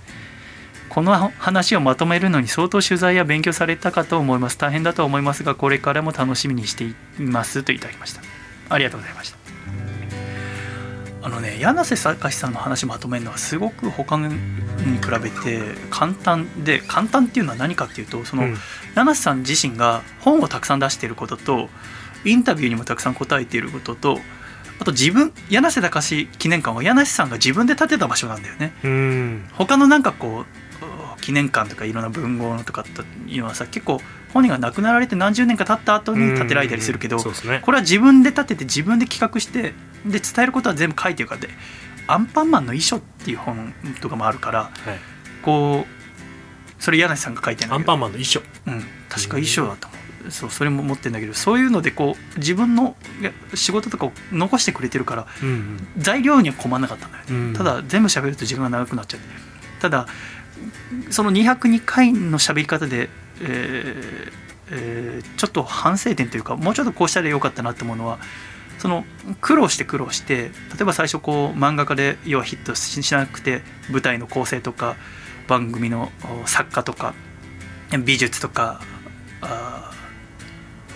この話をまとめるのに相当取材や勉強されたかと思います。大変だと思いますがこれからも楽しみにしていますといただきました。ありがとうございました。あのね柳瀬隆さんの話まとめるのはすごく他に比べて簡単で簡単っていうのは何かっていうとその、うん。柳瀬さん自身が本をたくさん出していることとインタビューにもたくさん答えていることとあと自分柳瀬隆記念館は柳瀬さんが自分で建てた場所なんだよね。うん。他のなんかこう記念館とかいろんな文豪のとかっていうのはさ結構本人が亡くなられて何十年か経った後に建てられたりするけどね。これは自分で建てて自分で企画してで伝えることは全部書いてるからで「アンパンマンの遺書」っていう本とかもあるからはい。こうそれ柳瀬さんが書いてるんだけど。アンパンマンの衣装うん、確か衣装だと思う。そうそれも持ってるんだけどそういうのでこう自分の仕事とかを残してくれてるからうん材料には困らなかったんだよね、うん。ただ全部喋ると時間が長くなっちゃって。ただその202回の喋り方で、えーえーちょっと反省点というかもうちょっとこうしたらよかったなって思うのはその苦労して苦労して例えば最初こう漫画家で要はヒットししなくて舞台の構成とか番組のお作家とか美術とか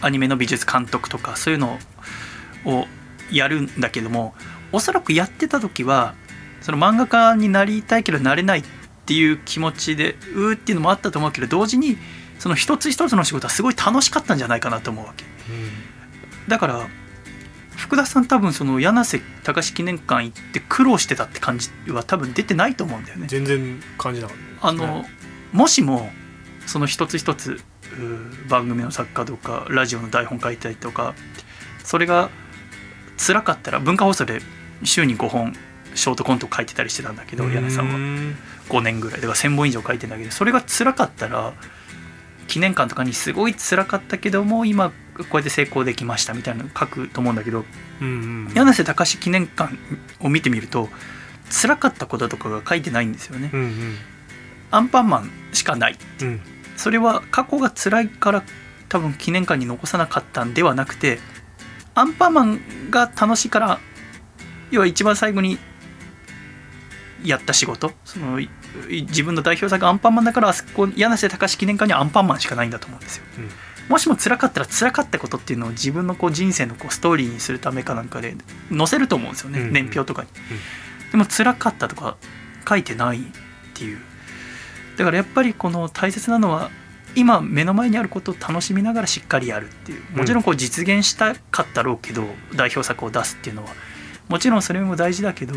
アニメの美術監督とかそういうのをやるんだけどもおそらくやってた時はその漫画家になりたいけどなれないっていう気持ちでうーっていうのもあったと思うけど同時にその一つ一つの仕事はすごい楽しかったんじゃないかなと思うわけ。だから福田さん多分その柳瀬隆記念館行って苦労してたって感じは多分出てないと思うんだよね。全然感じなかったあの、もしもその一つ一つ番組の作家とかラジオの台本書いたりとかそれが辛かったら文化放送で週に5本ショートコント書いてたりしてたんだけど柳さんは。は5年ぐらい。だから1,000本以上書いてんだけどそれが辛かったら記念館とかにすごい辛かったけども今こうやって成功できましたみたいなの書くと思うんだけどうんうん柳瀬隆記念館を見てみると辛かったこととかが書いてないんですよね。うんうんアンパンマンしかないうんそれは過去が辛いから多分記念館に残さなかったんではなくてアンパンマンが楽しいから要は一番最後にやった仕事。そのい自分の代表作がアンパンマンだからあそこ柳瀬隆記念館にはアンパンマンしかないんだと思うんですよ。うんもしも辛かったら辛かったことっていうのを自分のこう人生のこうストーリーにするためかなんかで載せると思うんですよね、うん。うん年表とかに、でも辛かったとか書いてないっていう。だからやっぱりこの大切なのは今目の前にあることを楽しみながらしっかりやるっていう。もちろんこう実現したかったろうけど、代表作を出すっていうのは。もちろんそれも大事だけど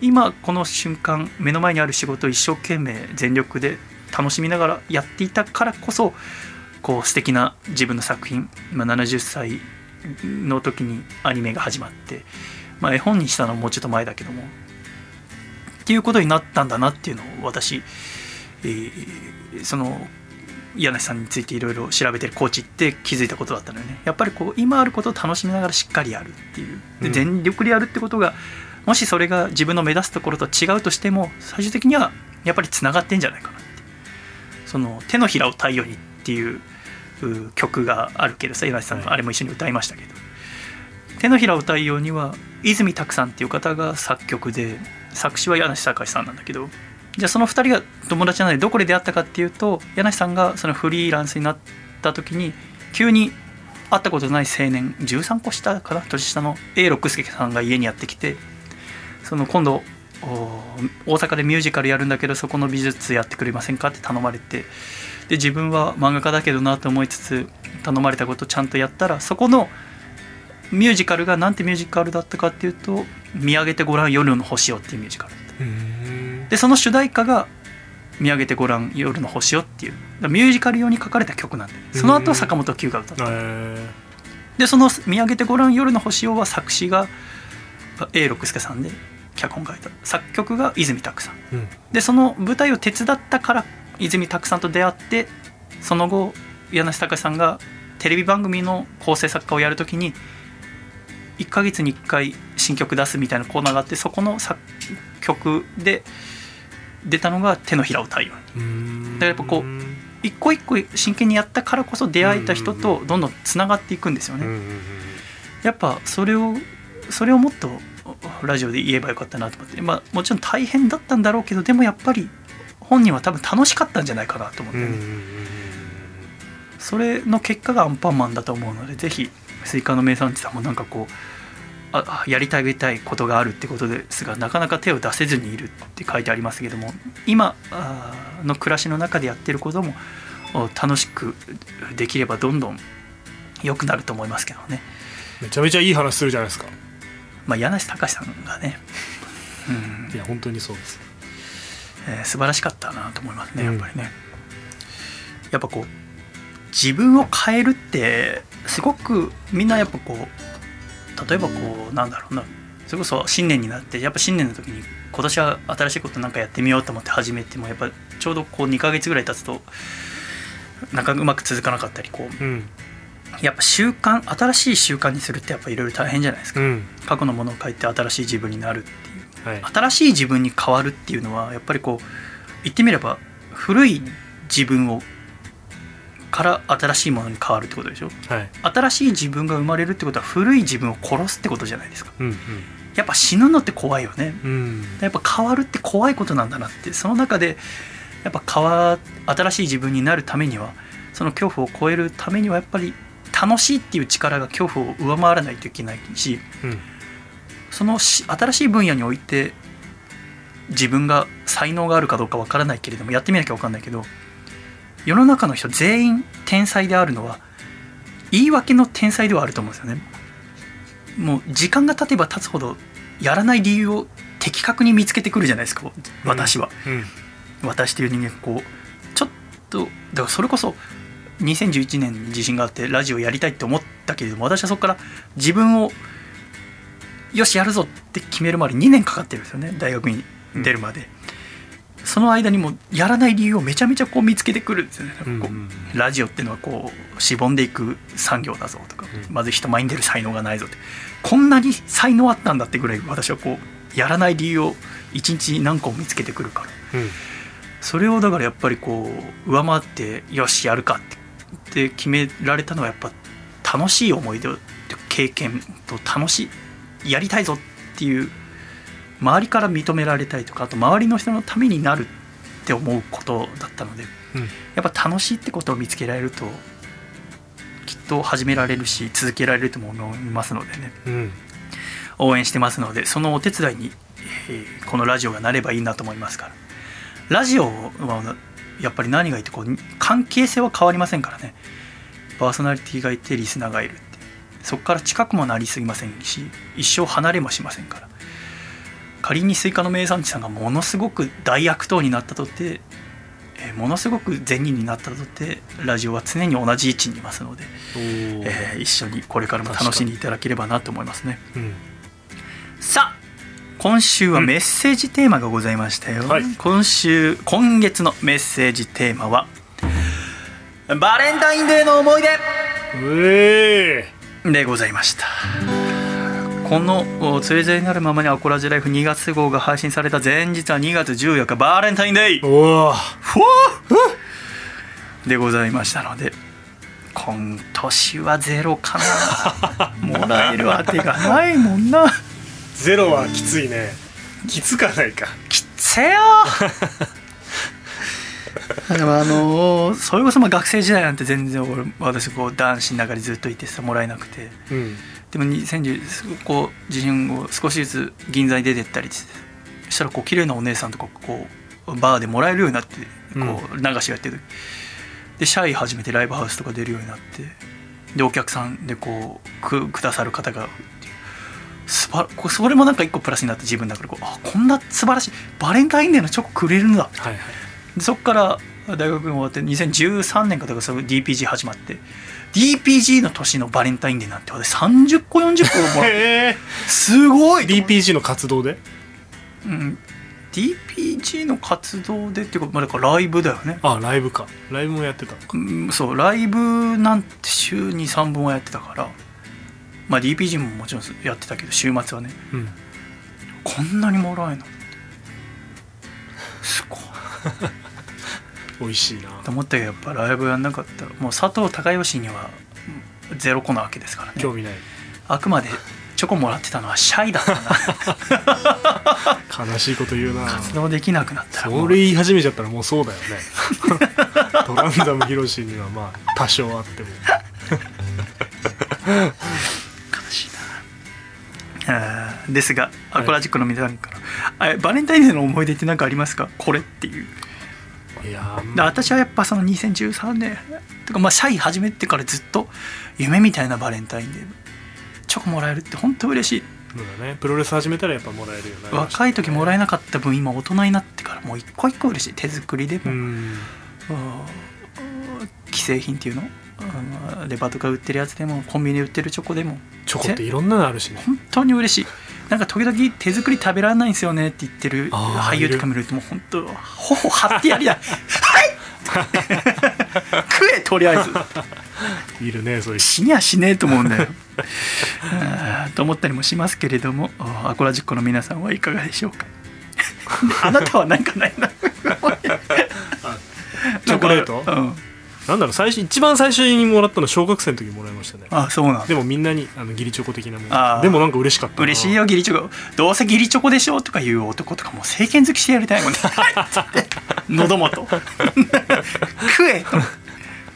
今この瞬間目の前にある仕事を一生懸命全力で楽しみながらやっていたからこそこう素敵な自分の作品今70歳の時にアニメが始まって、まあ、絵本にしたのはもうちょっと前だけどもっていうことになったんだなっていうのを私、えーその柳瀬さんについていろいろ調べてるコーチって気づいたことだったのよね。やっぱりこう今あることを楽しみながらしっかりやるっていう。でうん。全力でやるってことがもしそれが自分の目指すところと違うとしても最終的にはやっぱりつながってんじゃないかなって。その手のひらを太陽にっていうう曲があるけどさ柳瀬さんはいあれも一緒に歌いましたけど、手のひらを歌うようには泉拓さんっていう方が作曲で作詞は柳瀬隆さんなんだけど。じゃあその2人が友達なのでどこで出会ったかっていうと柳瀬さんがそのフリーランスになった時に急に会ったことない青年13個下かな？年下の A 六輔さんが家にやってきてその今度お大阪でミュージカルやるんだけどそこの美術やってくれませんか？って頼まれてで自分は漫画家だけどなと思いつつ頼まれたことちゃんとやったらそこのミュージカルがなんてミュージカルだったかっていうと「見上げてごらん夜の星よ」っていうミュージカルだった。でその主題歌が「見上げてごらん夜の星よ」っていう。ミュージカル用に書かれた曲なんでその後坂本九が歌った。でその「見上げてごらん夜の星よ」は作詞が A 六輔さんで脚本書いた。作曲が泉拓さん、うん、でその舞台を手伝ったから泉拓さんと出会ってその後柳瀬隆さんがテレビ番組の構成作家をやるときに1か月に1回新曲出すみたいなコーナーがあってそこの作曲で出たのが「手のひらを太陽に」だからやっぱこう一個一個真剣にやったからこそ出会えた人とどんどんつながっていくんですよね。やっぱそれをそれをもっとラジオで言えばよかったなと思って、まあ、もちろん大変だったんだろうけどでもやっぱり本人は多分楽しかったんじゃないかなと思ってね。それの結果がアンパンマンだと思うのでぜひスイカの名産地さんもなんかこうあやりたいたいことがあるってことですがなかなか手を出せずにいるって書いてありますけども今の暮らしの中でやってることも楽しくできればどんどん良くなると思いますけどね。めちゃめちゃいい話するじゃないですか。まあ柳瀬隆さんがね、うん、いや本当にそうです、えー、素晴らしかったなと思いますねやっぱりね、うん、やっぱこう自分を変えるってすごくみんなやっぱこう例えばこうなんだろうなそれこそ新年になってやっぱ新年の時に今年は新しいことなんかやってみようと思って始めてもやっぱちょうどこう2ヶ月ぐらい経つとなかうまく続かなかったりこう、うん、やっぱ習慣新しい習慣にするってやっぱいろいろ大変じゃないですか、うん、過去のものを変えて新しい自分になるっていう、はい、新しい自分に変わるっていうのはやっぱりこう言ってみれば古い自分をから新しいものに変わるってことでしょ、はい、新しい自分が生まれるってことは古い自分を殺すってことじゃないですか、うんうん、やっぱ死ぬのって怖いよね、うん、やっぱ変わるって怖いことなんだなってその中でやっぱ変わ新しい自分になるためにはその恐怖を超えるためにはやっぱり楽しいっていう力が恐怖を上回らないといけないし、うん、その新しい分野において自分が才能があるかどうかわからないけれどもやってみなきゃ分かんないけど世の中の人全員天才であるのは言い訳の天才ではあると思うんですよね。もう時間が経てば経つほどやらない理由を的確に見つけてくるじゃないですか私は、うんうん、私という人間こうちょっとだからそれこそ2011年に自信があってラジオやりたいって思ったけれども私はそこから自分をよしやるぞって決めるまで2年かかってるんですよね大学に出るまで。うん。その間にもやらない理由をめちゃめちゃこう見つけてくるんですよね、うんうん、ラジオっていうのはこうしぼんでいく産業だぞとか、うん、まず人前に出る才能がないぞって。こんなに才能あったんだってぐらい私はこうやらない理由を一日何個も見つけてくるから、うん、それをだからやっぱりこう上回ってよしやるかって決められたのはやっぱ楽しい思い出経験と楽しいやりたいぞっていう周りから認められたりとかあと周りの人のためになるって思うことだったので、うん、やっぱ楽しいってことを見つけられるときっと始められるし続けられると思いますのでね、うん、応援してますのでそのお手伝いに、えー、このラジオがなればいいなと思いますから。ラジオはやっぱり何がいいってこう関係性は変わりませんからね。パーソナリティがいてリスナーがいる。ってそこから近くもなりすぎませんし一生離れもしませんから。仮にスイカの名産地さんがものすごく大悪党になったとってえものすごく善人になったとってラジオは常に同じ位置にいますので、えー、一緒にこれからも楽しんでいただければなと思いますね、うん、さあ今週はメッセージテーマがございましたよ、うんはい、今週今月のメッセージテーマはバレンタインデーの思い出でございました。この「つれづれになるままにアコラジライフ」2月号が配信された前日は2月14日バーレンタインデイ。でございましたので今年はゼロかな。もらえるあてがないもんな。ゼロはきついね。きつかないか。きつせ よでもあのーそれこそまあ学生時代なんて全然俺私こう男子の中にずっといてさもらえなくて。うん。でも2010こう自分を少しずつ銀座に出てったりして。そしたらこう綺麗なお姉さんとかこうバーでもらえるようになってこう流しをやってる。でシャイ始めてライブハウスとか出るようになって。でお客さんでこうくくださる方がすばこそれもなんか一個プラスになって自分の中でこうあこんな素晴らしいバレンタインデーのチョコくれるんだはいはい。でそっから大学が終わって2013年かだからその DPG 始まって DPG の年のバレンタインデーなんて私30個40個もらってすごい DPG の活動で？うん、DPG の活動でっていうか、まあ、だからライブだよね、あライブか。ライブもやってたのか。うん、そうライブなんて週に3本はやってたからまあ DPG ももちろんやってたけど週末はね。うん。こんなにもらえるの？すごい 美味しいな。と思ったけどやっぱライブやんなかった。らもう佐藤孝義にはうんゼロ個なわけですからね。興味ない。あくまでチョコもらってたのはシャイだったな。悲しいこと言うな。活動できなくなったらもそうれ言い始めちゃったらもうそうだよね。トランザムヒロシにはまあ多少あってもですがアコラジックの皆さんから、あバレンタインデーの思い出って何かありますか？これっていう。いやで私はやっぱその2013年とかまあシャイ始めてからずっと夢みたいなバレンタインデー。チョコもらえるって本当嬉しい。そうだね。プロレス始めたらやっぱもらえるようになりました若い時もらえなかった分今大人になってからもう一個一個嬉しい。手作りでも、うん既製品っていうの？あーデパートが売ってるやつでもコンビニで売ってるチョコでも。チョコっていろんなのあるしね。本当に嬉しい。なんか時々手作り食べられないんですよねって言ってる俳優とか見るともう。本当頬張ってやりたいはい。食えとりあえず。いるねそういう人。死にゃしねえと思うんだよ。と思ったりもしますけれども。あアコラジックの皆さんはいかがでしょうか。あなたは何かないな。チョコレート？うん、なんだろう最初一番最初にもらったの小学生の時もらいましたね。あそうなん。だでもみんなにあの義理チョコ的なもの。でもなんか嬉しかったな。嬉しいよ義理チョコ。どうせ義理チョコでしょとか言う男とかもう政権好きしてやりたいもんね。喉元。食え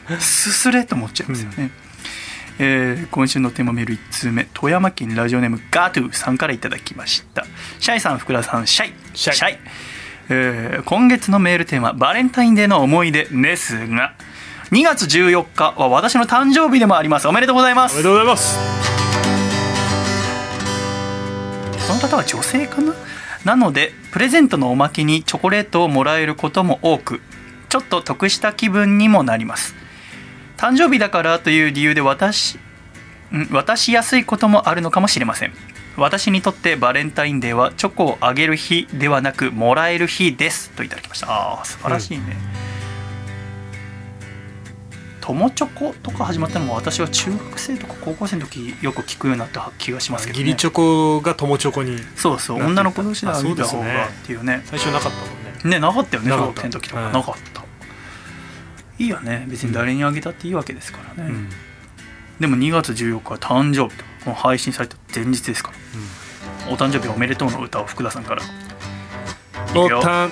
と。すすれと思っちゃいますよね、えー今週のテーマメール1通目。富山県ラジオネームガトゥさんからいただきました。シャイさん福田さんシャイ。シャイ。えー今月のメールテーマバレンタインデーの思い出ですが2月14日は私の誕生日でもあります。おめでとうございまおめすでとうございます。その方は女性かな？なのでプレゼントのおまけにチョコレートをもらえることも多くちょっと得した気分にもなります。誕生日だからという理由で渡しん渡しやすいこともあるのかもしれません。私にとってバレンタインデーはチョコをあげる日ではなくもらえる日です。といただきました。あー素晴らしいね、友チョコとか始まったのも私は中学生とか高校生の時よく聞くようになった気がしますけどね。義理チョコが友チョコにそうそう女の子同士であげた方がっていうね最初なかったもんね。ねなかったよね小学生の時とか。はい。なかった、いいよね別に誰にあげたっていいわけですからね、うん。でも2月14日は誕生日とこの配信された前日ですから。お誕生日おめでとうの歌を福田さんから。いくよ。 one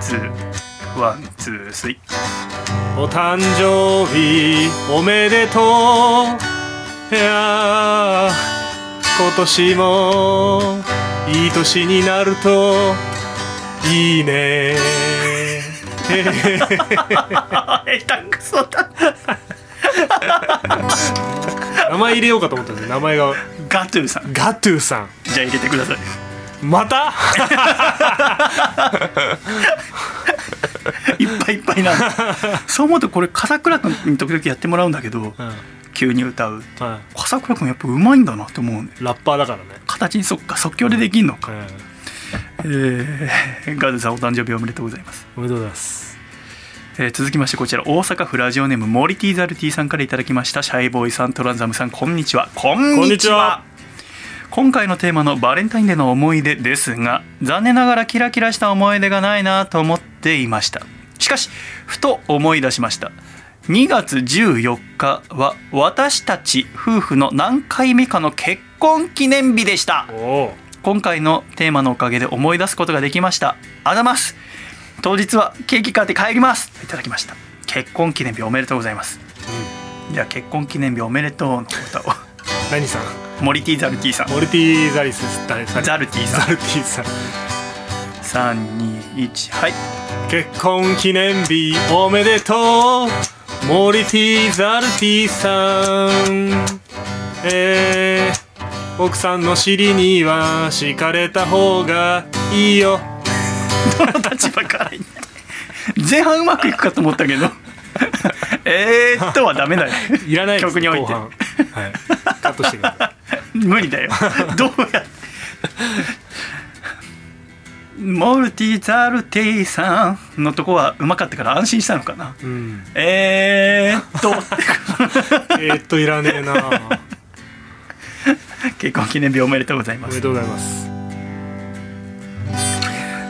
two, one two three。お誕生日おめでとう。いやー今年もいい年になるといいね。あ下手くそだ名前入れようかと思ったんで名前が。ガトゥーさん。ガトゥーさん。じゃあ入れてくださいまた？いっぱいいっぱいなんだ。そう思うとこれ笠倉君に時々やってもらうんだけどうん。急に歌うは笠倉君やっぱうまいんだなって思うねいラッパーだからね、形にそっか即興でできんのか、うん。えー、ガズさんお誕生日おめでとうございます、おめでとうございます。えー続きましてこちら大阪府ラジオネームモリティザルティさんからいただきました。シャイボーイさんトランザムさんこんにちは。こんにちは今回のテーマのバレンタインデーの思い出ですが残念ながらキラキラした思い出がないなと思っていました。しかしふと思い出しました。2月14日は私たち夫婦の何回目かの結婚記念日でした。今回のテーマのおかげで思い出すことができました。あざます。当日はケーキ買って帰ります。いただきました。結婚記念日おめでとうございます。じゃあ結婚記念日おめでとうの歌を。何さん？モリティザルティさん。モルティザリス誰誰ザルティさん。ザルティさん321はい。結婚記念日おめでとうモリティザルティさん。えー、奥さんの尻には敷かれた方がいいよ。どの立場から言って。前半うまくいくかと思ったけど えーっとはダメだよ。いらないです曲において。はい。カットしてください。無理だよ。どうやって。モルティザルティさんのとこはうまかったから安心したのかな。うん。えーっと。えー、っといらねえな結婚記念日おめでとうございまおめですとうございます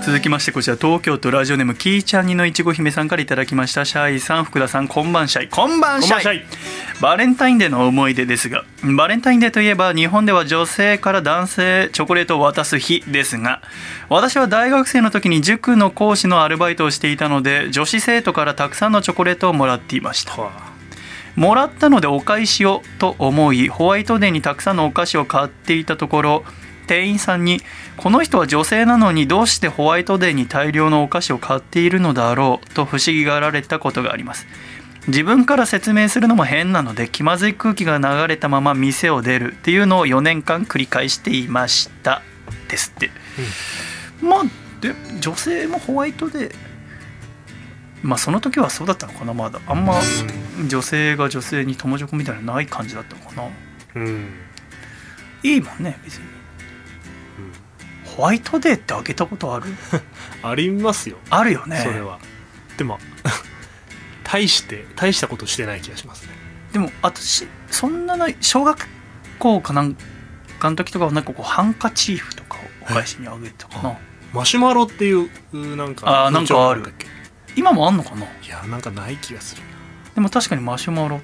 続きましてこちら東京都ラジオネームキーちゃんにのいちご姫さんからいただきました。シャイさん福田さんこんばんシャイこんばんシャイこんばんシャイバレンタインデーの思い出ですがバレンタインデーといえば日本では女性から男性チョコレートを渡す日ですが私は大学生の時に塾の講師のアルバイトをしていたので女子生徒からたくさんのチョコレートをもらっていました。はもらったのでお返しをと思いホワイトデーにたくさんのお菓子を買っていたところ店員さんに「この人は女性なのにどうしてホワイトデーに大量のお菓子を買っているのだろう」と不思議がられたことがあります。自分から説明するのも変なので気まずい空気が流れたまま店を出るっていうのを4年間繰り返していましたですって、まあで女性もホワイトデーまあその時はそうだったのかな。まだあんま女性が女性に友チョコみたいなのない感じだったのかな。うん。いいもんね別に、ホワイトデーってあげたことある？ありますよ。あるよね。それは。でも 大して大したことしてない気がしますね。でも私そんなない小学校かなんかの時とかはなんかこうハンカチーフとかをお返しにあげたかな。マシュマロっていううなんかあーなんかある。今もあんのかな？いやなんかない気がする。でも確かにマシュマロっ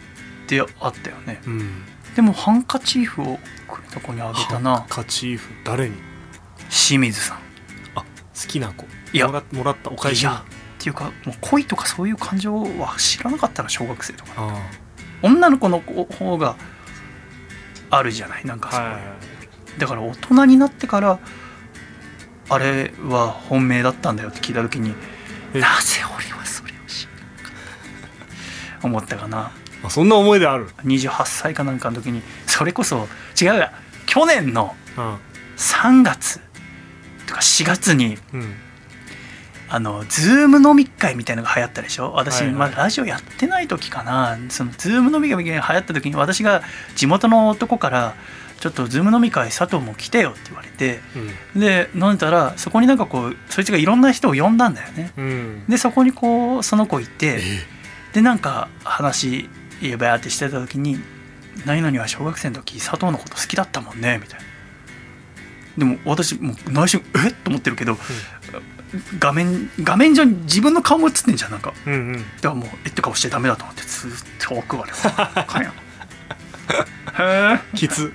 てあったよね。うん。でもハンカチーフをくれた子にあげたハンなカチーフ誰に？清水さん。あ好きな子。いや。もらもらったお返しに。いや。っていうかもう恋とかそういう感情は知らなかったな小学生とか。あ女の子の方があるじゃないなんか。そういだから大人になってからあれは本命だったんだよって聞いた時にえ。なぜ俺はそれをしなかった思ったかな。あそんな思い出ある？28歳かなんかの時にそれこそ違うや。去年のうん。3月とか4月にうん。あのズーム飲み会みたいなのが流行ったでしょ？私、はいはい。まだラジオやってない時かな。そのズーム飲み会が流行った時に私が地元の男から「ちょっとズーム飲み会佐藤も来てよ」って言われてで飲んでたらそこになんかこうそいつがいろんな人を呼んだんだよね。うん。うんでそこにこうその子いてえでなんか話バーってしてた時に「何々は小学生の時佐藤のこと好きだったもんね」みたいな。でも私もう内心「えっ?」と思ってるけど、画面画面上に自分の顔も映ってんじゃんなんか。うんうん。だからもうえって顔しちゃダメだと思ってずっと奥までかんやへえきつ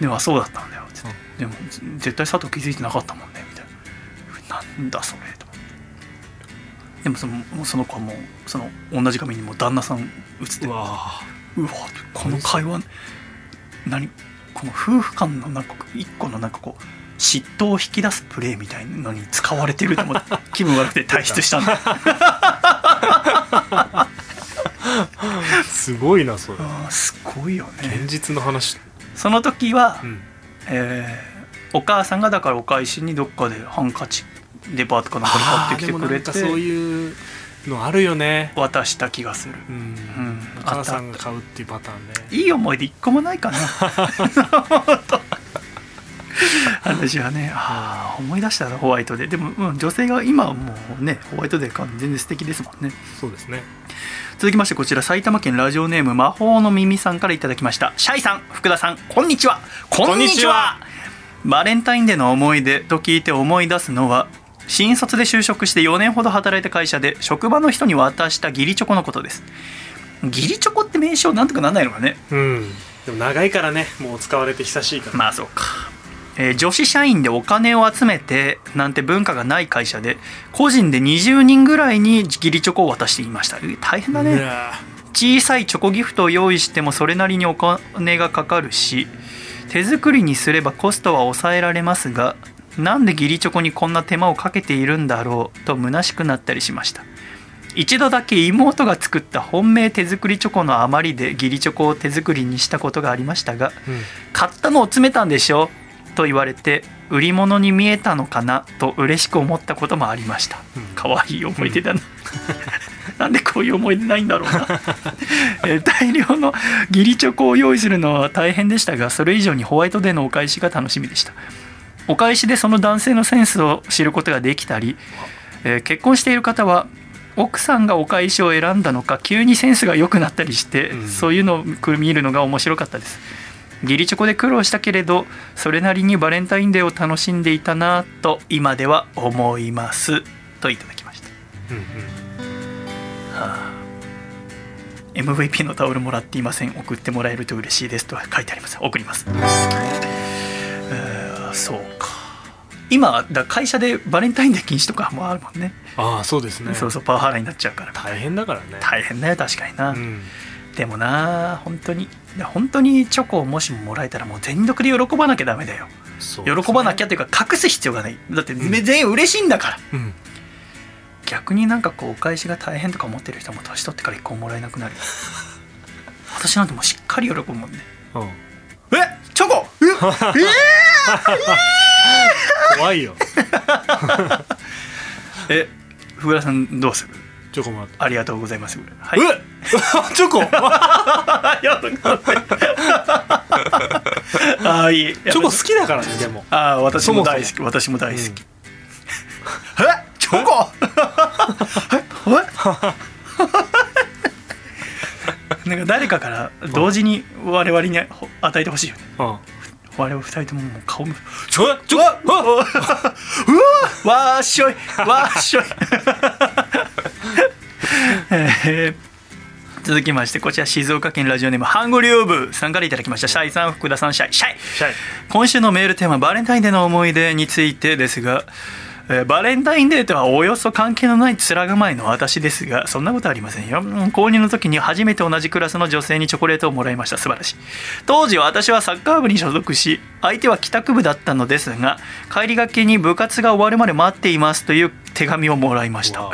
でもあそうだったんだよ。つってでも絶対佐藤気づいてなかったもんねみたいな。なんだそれとでもそのその子はもうその同じ画面にもう旦那さん映ってうわうわこの会話何？この夫婦間のなんか一個のなんかこう嫉妬を引き出すプレーみたいなのに使われてると思って気分悪くて退出したんだ。すごいなそれ。すごいよね。現実の話。その時は、うん。えーお母さんがだからお返しにどっかでハンカチデパートかなんかで買ってきてくれあーでもなんかそうていうのあるよね。渡した気がする。うん。うん。お母さんが買うっていうパターンね。いい思い出一個もないかな。私はね。ああ思い出したなホワイトデーでも、うん、女性が今はもうねホワイトデー買うの全然素敵ですもんね。そうですね。続きましてこちら埼玉県ラジオネーム魔法の耳さんからいただきました。シャイさん福田さんこんにちは。こんにちは。バレンタインデーの思い出と聞いて思い出すのは新卒で就職して4年ほど働いた会社で職場の人に渡した義理チョコのことです。義理チョコって名称なんとかなんないのかね。うん。でも長いからねもう使われて久しいから。まあそうか。えー女子社員でお金を集めてなんて文化がない会社で個人で20人ぐらいに義理チョコを渡していました。え大変だね。小さいチョコギフトを用意してもそれなりにお金がかかるし手作りにすればコストは抑えられますがなんで義理チョコにこんな手間をかけているんだろうと虚しくなったりしました。一度だけ妹が作った本命手作りチョコの余りで義理チョコを手作りにしたことがありましたがうん。買ったのを詰めたんでしょと言われて売り物に見えたのかなと嬉しく思ったこともありました。うん。可愛い思い出だな、なんでこういう思い出ないんだろうな。えー大量の義理チョコを用意するのは大変でしたがそれ以上にホワイトデーのお返しが楽しみでしたお返しでその男性のセンスを知ることができたり、えー結婚している方は奥さんがお返しを選んだのか急にセンスが良くなったりして、うん。そういうのを見るのが面白かったです。義理チョコで苦労したけれどそれなりにバレンタインデーを楽しんでいたなと今では思います。といただきました。うんうん。はあ。MVP のタオルもらっていません。送ってもらえると嬉しいです。とは書いてあります。送りますえーそうか。今だ会社でバレンタインデー禁止とかもあるもんね。ああそうですね。そうそうパワハラになっちゃうから。大変だからね。大変だよ確かにな、うん。でもな本当にで本当にチョコをもしももらえたらもう全力で喜ばなきゃダメだよ。ね。喜ばなきゃっていうか隠す必要がない。だって全員嬉しいんだから、うん。逆になんかこうお返しが大変とか思ってる人も年取ってから一個ももらえなくなる。私なんてもうしっかり喜ぶもんね。うんえチョコ？え 怖いよ。え福田さんどうする？チョコもらってありがとうございます。はい。え チョコ？ありがとうございますああいい。チョコ好きだからねでも。ああ私も大好き。そ私も大好き、えチョコ？えなんか誰かから同時に我々に与えてほしいよね。うん。我々二人とももう顔もちょちょうわうわわーしょいわーしょい。えー続きましてこちら静岡県ラジオネームハングリオブさんからいただきました。シャイさん福田さんシャイシャイ。シャイ。今週のメールテーマバレンタインデーの思い出についてですが、えーバレンタインデーとはおよそ関係のない面構えの私ですがそんなことありませんよ。うん購入の時に初めて同じクラスの女性にチョコレートをもらいました。素晴らしい。当時私はサッカー部に所属し相手は帰宅部だったのですが帰りがけに部活が終わるまで待っていますという手紙をもらいました。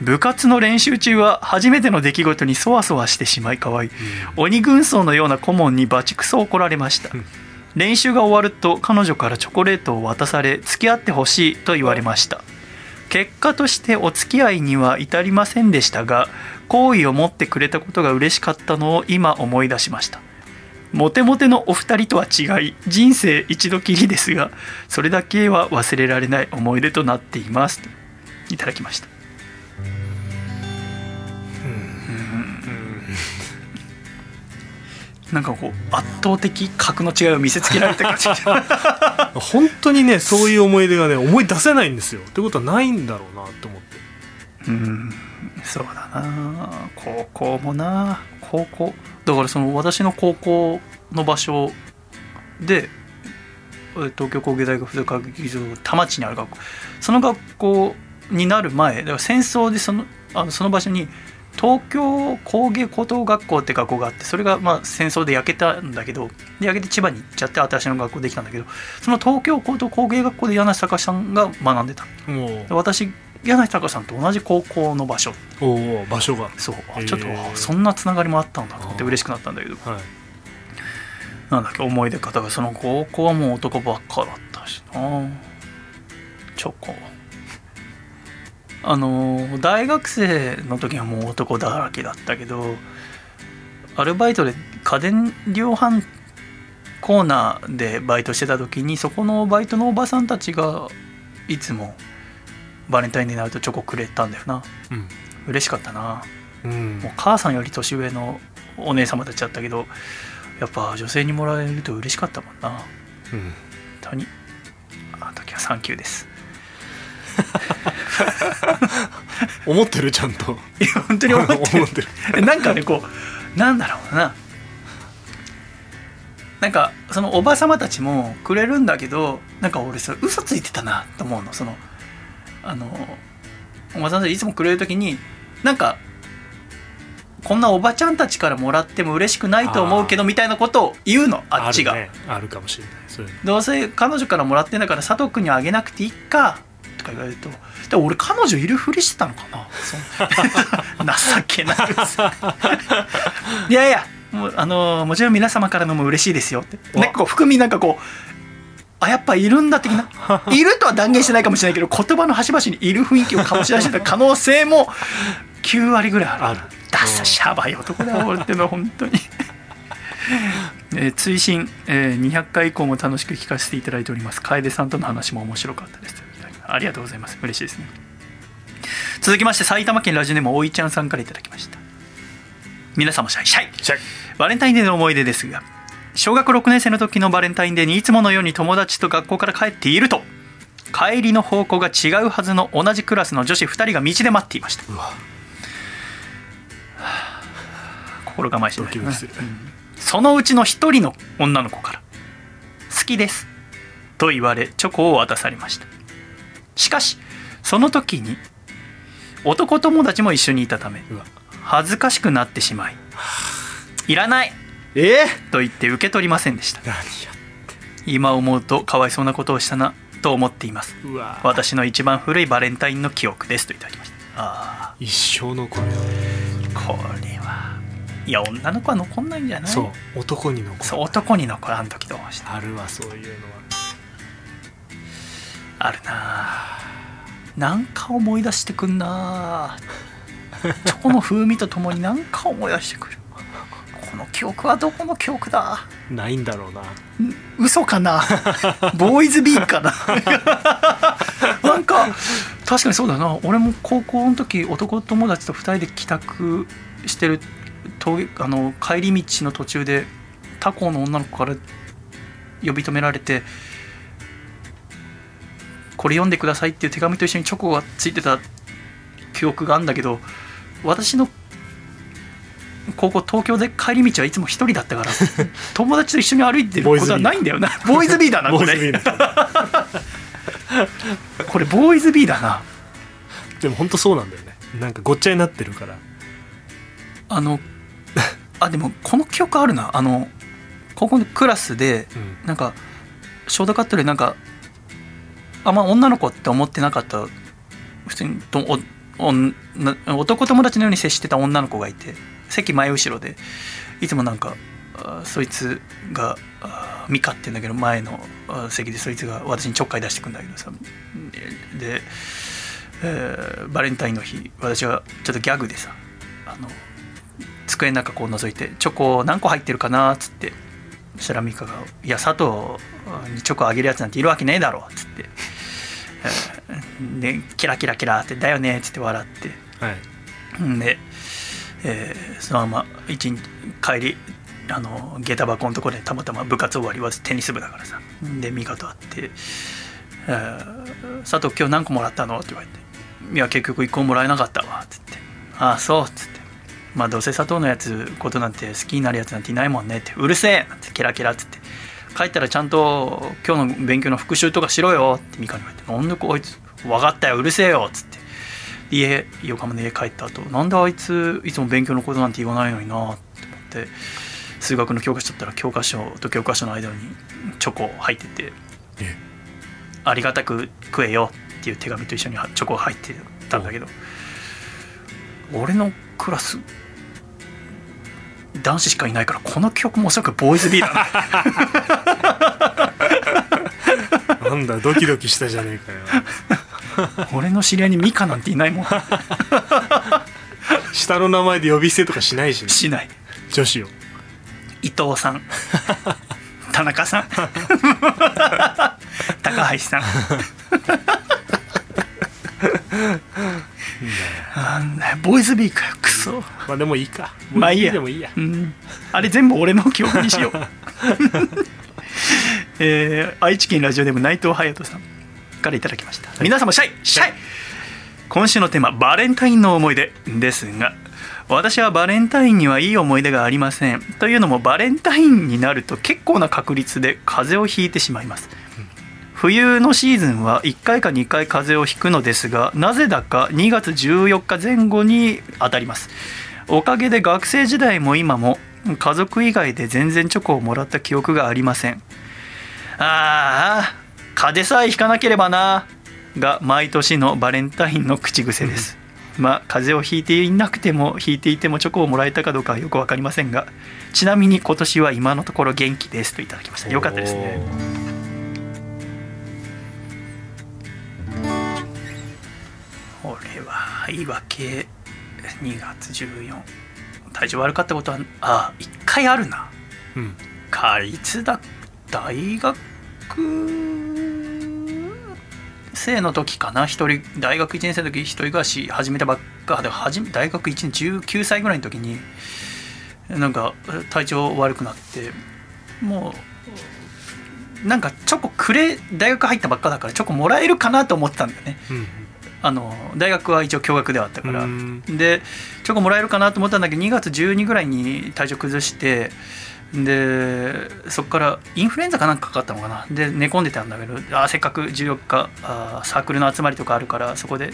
部活の練習中は初めての出来事にそわそわしてしまい可愛い、鬼軍曹のような顧問にバチクソ怒られました練習が終わると彼女からチョコレートを渡され付き合ってほしいと言われました。結果としてお付き合いには至りませんでしたが好意を持ってくれたことが嬉しかったのを今思い出しました。モテモテのお二人とは違い人生一度きりですがそれだけは忘れられない思い出となっています。といただきました。なんかこう圧倒的格の違いを見せつけられた感じ。本当にねそういう思い出がね思い出せないんですよ。ってことはないんだろうなと思って。うん。そうだな。高校もな。高校。だからその私の高校の場所でえ東京工芸大学附属科学劇場田町にある学校。その学校になる前だから戦争でそのあのその場所に東京工芸高等学校って学校があってそれがまあ戦争で焼けたんだけどで焼けて千葉に行っちゃって新しいの学校できたんだけどその東京高等工芸学校で柳瀬隆さんが学んでた。私柳瀬隆さんと同じ高校の場所。うおお場所がそう。ちょっとあそんなつながりもあったんだと思って嬉しくなったんだけど。はい。なんだっけ思い出方が。その高校はもう男ばっかだったしな。チョコあの大学生の時はもう男だらけだったけどアルバイトで家電量販コーナーでバイトしてた時にそこのバイトのおばさんたちがいつもバレンタインになるとチョコくれたんだよな。嬉しかったな。うん。もう母さんより年上のお姉様たちだったけどやっぱ女性にもらえると嬉しかったもんな。本うん。当に。あの時はサンキューです 思ってるちゃんと。いや本当に思ってる。なんかねこうなんだろうな。なんかそのおば様たちもくれるんだけどなんか俺それ嘘ついてたなと思うの。そのあのおばさんたちいつもくれる時になんかこんなおばちゃんたちからもらっても嬉しくないと思うけどみたいなことを言うのあっちが、るね。あるかもしれない。どうせ彼女からもらってんだから佐藤君にはあげなくていいかとか言われるとで俺彼女いるふりしてたのかな 情けない いやいやもうあのもちろん皆様からのも嬉しいですよって。わねこう含みなんかこうあやっぱいるんだ的な。いるとは断言してないかもしれないけど言葉の端々にいる雰囲気を醸し出してた可能性も9割ぐらいある。ダッサシャバい男だよ俺ってのは本当に、えー追伸、えー200回以降も楽しく聞かせていただいております。楓さんとの話も面白かったですありがとうございます。嬉しいですね。続きまして埼玉県ラジオネームおいちゃんさんからいただきました。皆様シャイシャイ。シャイ。バレンタインデーの思い出ですが小学6年生の時のバレンタインデーにいつものように友達と学校から帰っていると帰りの方向が違うはずの同じクラスの女子2人が道で待っていました。心構えしてないドキドキする。うん。そのうちの一人の女の子から「好きです」と言われチョコを渡されましたしかしその時に男友達も一緒にいたため恥ずかしくなってしまい「いらない!え？え」と言って受け取りませんでした。今思うとかわいそうなことをしたなと思っています。私の一番古いバレンタインの記憶ですといただきました。あ一生残るよ。あこれは。いや女の子は残んないんじゃない？そう男に残る。そう男に残らん時どうした。あるわそういうのはあるな。あなんか思い出してくんな。あチョコの風味とともになんか思い出してくる。この記憶はどこの記憶だ。ないんだろうな。嘘かな。ボーイズビーかな。なんか確かにそうだな。俺も高校の時男友達と2人で帰宅してる峠あの帰り道の途中で他校の女の子から呼び止められてこれ読んでくださいっていう手紙と一緒にチョコがついてた記憶があるんだけど私の高校東京で帰り道はいつも一人だったから 友達と一緒に歩いてることはないんだよな。ボーイズビー。だなこれ。ボーイズビーだこれボーイズビーだな。でも本当そうなんだよね。なんかごっちゃになってるから。あのあでもこの記憶あるな。あの高校のクラスでうん。なんかショートカットでなんかあんま女の子って思ってなかった普通にとおおな男友達のように接してた女の子がいて席前後ろでいつもなんかそいつがミカって言うんだけど前の席でそいつが私にちょっかい出してくんだけどさで、えーバレンタインの日私はちょっとギャグでさあの机の中こう覗いて「チョコ何個入ってるかな?」っつってそしたらミカが「いや佐藤にチョコあげるやつなんているわけねえだろ」っつって、でキラキラキラって「だよね」っつって笑って。はい。んで、えーそのまま一日帰りあの下駄箱のところでたまたま部活終わりはテニス部だからさ。でミカと会って「えー佐藤今日何個もらったの?」って言われて「いや結局1個ももらえなかったわ」っつって「ああそう」っつって「まあどうせ佐藤のやつことなんて好きになるやつなんていないもんね」って「うるせえ!」なんてキラキラっつって帰ったらちゃんと今日の勉強の復習とかしろよってミカに言われて「なんでこいつ分かったようるせえよ」っつって。家横浜の家帰った後なんであいついつも勉強のことなんて言わないのになって思って数学の教科書だったら教科書と教科書の間にチョコ入っててえ「ありがたく食えよ」っていう手紙と一緒にチョコが入ってたんだけど俺のクラス男子しかいないからこの曲もおそらくボーイズビーだな。なんだドキドキしたじゃねえかよ。俺の知り合いにミカなんていないもん。下の名前で呼び捨てとかしないしね。しない。女子を。伊藤さん。田中さん。高橋さんなんだよ。ボーイズビーかよクソ。まあでもいいか。まあいいや。でもいいや。うん。あれ全部俺の記憶にしよう。えー愛知県ラジオネーム内藤隼人さんからいただきました、皆様シャイシャイ。今週のテーマバレンタインの思い出。ですが私はバレンタインにはいい思い出がありません。というのもバレンタインになると結構な確率で風邪をひいてしまいます冬のシーズンは1回か2回風邪をひくのですがなぜだか2月14日前後に当たります。おかげで学生時代も今も家族以外で全然チョコをもらった記憶がありません。ああ風邪さえひかなければなが毎年のバレンタインの口癖です。まあ風邪をひいていなくてもひいていてもチョコをもらえたかどうかはよく分かりませんがちなみに今年は今のところ元気ですといただきました。よかったですね俺は言い訳2月14体調悪かったことはあ1回あるな。うん。かいつだ大学生の時かな。一人大学1年生の時一人暮らし始めたばっかで始め大学1年19歳ぐらいの時になんか体調悪くなってもうなんかチョコくれ大学入ったばっかだからチョコもらえるかなと思ってたんだよね。うんあの大学は一応共学ではあったから、うん。でチョコもらえるかなと思ったんだけど2月12ぐらいに体調崩してでそこからインフルエンザかなんかかかったのかな。で寝込んでたんだけどあーせっかく14日あーサークルの集まりとかあるからそこで、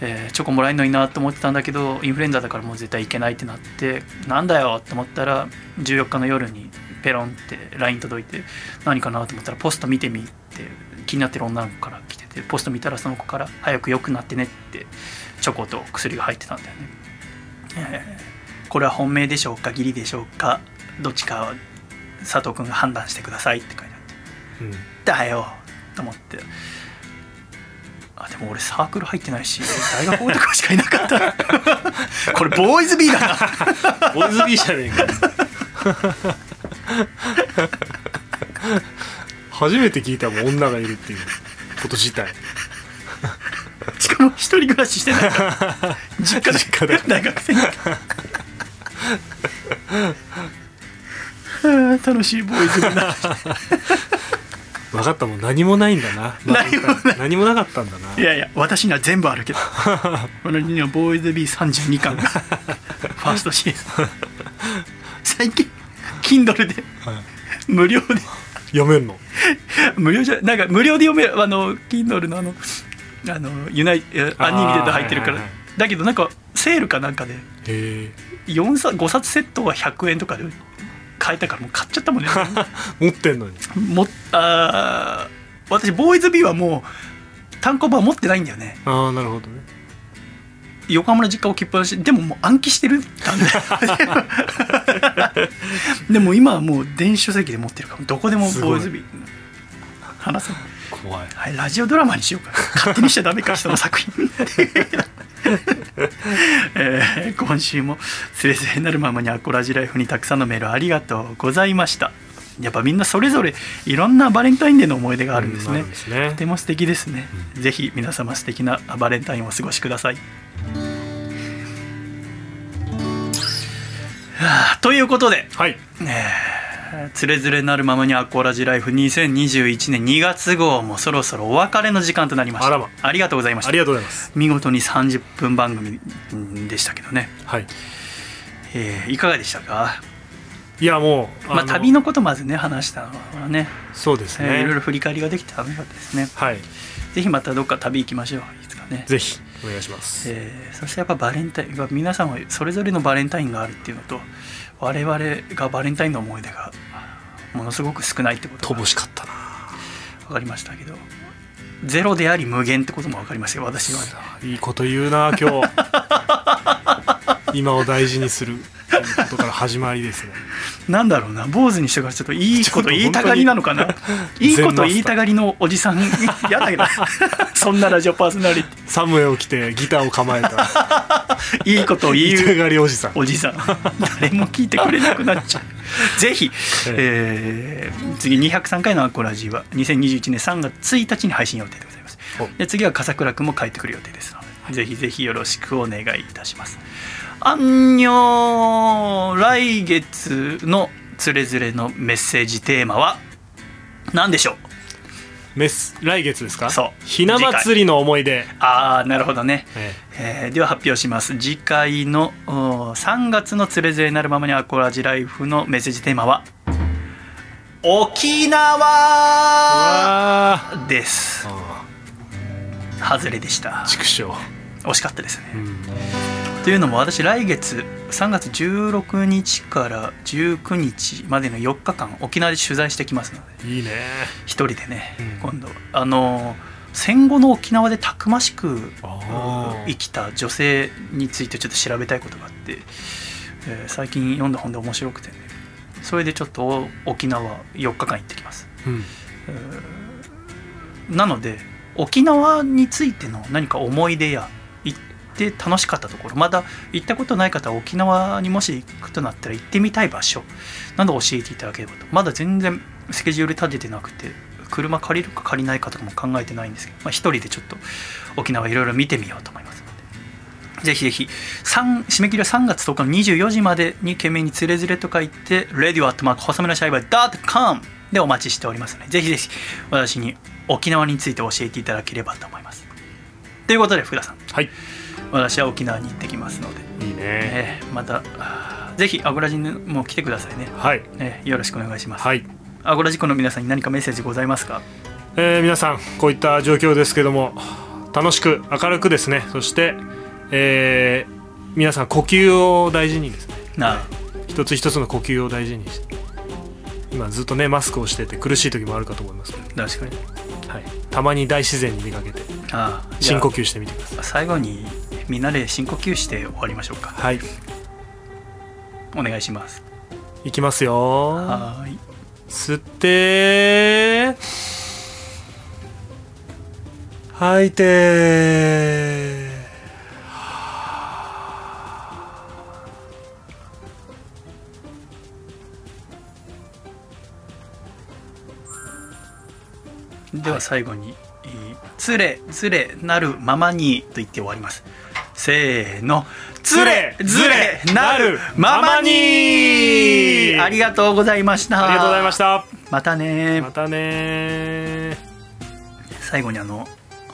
えーチョコもらえるのになと思ってたんだけどインフルエンザだからもう絶対行けないってなってなんだよって思ったら14日の夜にペロンって LINE 届いて何かなと思ったらポスト見てみって気になってる女の子から来ててポスト見たらその子から「早く良くなってね」ってチョコと薬が入ってたんだよね、えーこれは本命でしょうか義理でしょうかどっちかは佐藤君が判断してくださいって書いてあって。うん。だよと思って。あでも俺サークル入ってないし大学男しかいなかった。これボーイズ B だな。ボーイズビーじゃねえか初めて聞いたもん女がいるっていう。こと自体。しかも一人暮らししてない。から実家で実家だ。から大学生。は あ楽しいボーイズだ分 かったもん。何もないんだな。何もない。何もなかったんだな。いやいや私には全部あるけど。俺にはボーイズ B32 巻がファーストシーズン。最近 Kindle ではい。無料で読めんの？無料じゃなんか無料で読めるあの Kindle のあのあのユナイえアニメテッド入ってるから、はいはいはいだけどなんかセールかなんかでへえ4冊5冊セットは100円とかで買えたからもう買っちゃったもんね。持ってんのに？もあー私ボーイズ B はもう単行本は持ってないんだよね。ああなるほどね横浜の実家置きっぱなしでももう暗記してる？で でも今はもう電子書籍で持ってるからどこでもすごいボーイズビー。話せ怖い。はい、ラジオドラマにしようか。勝手にしちゃダメか人の作品。えー今週もつれづれなるままにアコラジライフにたくさんのメールありがとうございましたやっぱみんなそれぞれいろんなバレンタインデーの思い出があるんですね。うんすね。とても素敵ですね、ぜひ皆様素敵なバレンタインをお過ごしください。はあということではい「つれづれなるままにアコラジライフ2021年2月号」もそろそろお別れの時間となりました。ありがとうございました。ありがとうございます。見事に30分番組でしたけどね、はい。えーいかがでしたか、いやもうまあ、旅のことまずね話したのはね。そうですね。えーいろいろ振り返りができて楽しかったですね。はい。ぜひまたどっか旅行きましょういつかね。ぜひお願いします。えーそしてやっぱバレンタインが皆さんはそれぞれのバレンタインがあるっていうのと我々がバレンタインの思い出がものすごく少ないってことが乏しかったな。分かりましたけどゼロであり無限ってことも分かりましたよ私は、いいこと言うな今日 今を大事にするということから始まりですね。なんだろうな。坊主にしてからちょっといいこと言いたがりなのかな？にいいこと言いたがりのおじさん。嫌だけど。そんなラジオパーソナリテサムエを着てギターを構えた。ィいいことを言痛うがりおじさん。おじさん。誰も聞いてくれなくなっちゃう。ぜひ、えー次203回のアコラジは2021年3月1日に配信予定でございます。おで次は笠倉君も帰ってくる予定ですので、ぜひぜひよろしくお願いいたしますあんにょー来月のつれづれのメッセージテーマは何でしょう？メス来月ですか？そう。ひな祭りの思い出、ああなるほどね、ええ。ーでは発表します。次回のお3月のつれづれになるままにアコラジライフのメッセージテーマは沖え縄わです。あ外れでした。畜生、惜しかったですね。うん、というのも私来月3月16日から19日までの4日間沖縄で取材してきますので。いいね。一人でね、うん。今度。あの戦後の沖縄でたくましく生きた女性についてちょっと調べたいことがあって、えー最近読んだ本で面白くてね。それでちょっとお沖縄4日間行ってきます。うん。なので沖縄についての何か思い出や行って楽しかったところまだ行ったことない方は沖縄にもし行くとなったら行ってみたい場所など教えていただければとまだ全然スケジュール立ててなくて車借りるか借りないかとかも考えてないんですけど、まあ、一人でちょっと沖縄いろいろ見てみようと思いますので。ぜひぜひ締め切りは3月10日の24時までに懸命につれづれと書いて radio@ 細めのシャイバー .com でお待ちしておりますのでぜひぜひ私に沖縄について教えていただければと思います。ということで福田さん。はい。私は沖縄に行ってきますので、いいね。えーまたぜひアゴラジにも来てくださいね、はい。えーよろしくお願いします、はい。アゴラジコの皆さんに何かメッセージございますか？えー皆さんこういった状況ですけども楽しく明るくですね。そして、えー皆さん呼吸を大事にですね。な一つ一つの呼吸を大事にして今ずっとねマスクをしてて苦しい時もあるかと思いますけど、確かに。はい、たまに大自然に出かけて深呼吸してみてください。最後にみんなで深呼吸して終わりましょうか。はい。お願いします。いきますよ。はーい。吸って吐いて。では最後に「えーつれずれなるままに」と言って終わりますせーの「つれずれなるままに」ありがとうございました。ありがとうございました。またね。またね。最後にあの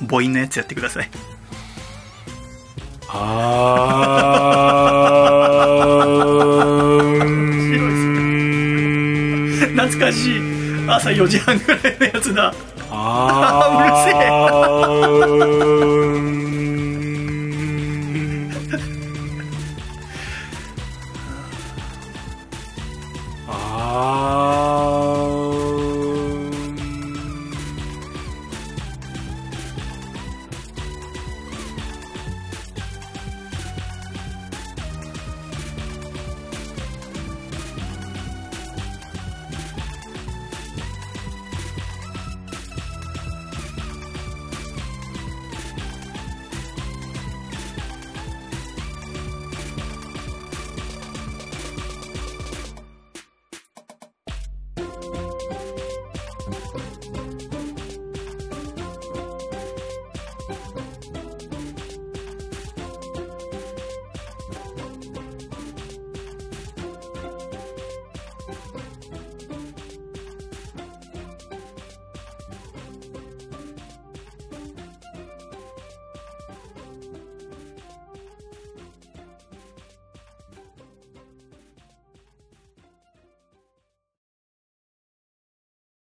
母音のやつやってください。懐かしい。朝4時半ぐらいのやつだ。あー。うるせえ Ah.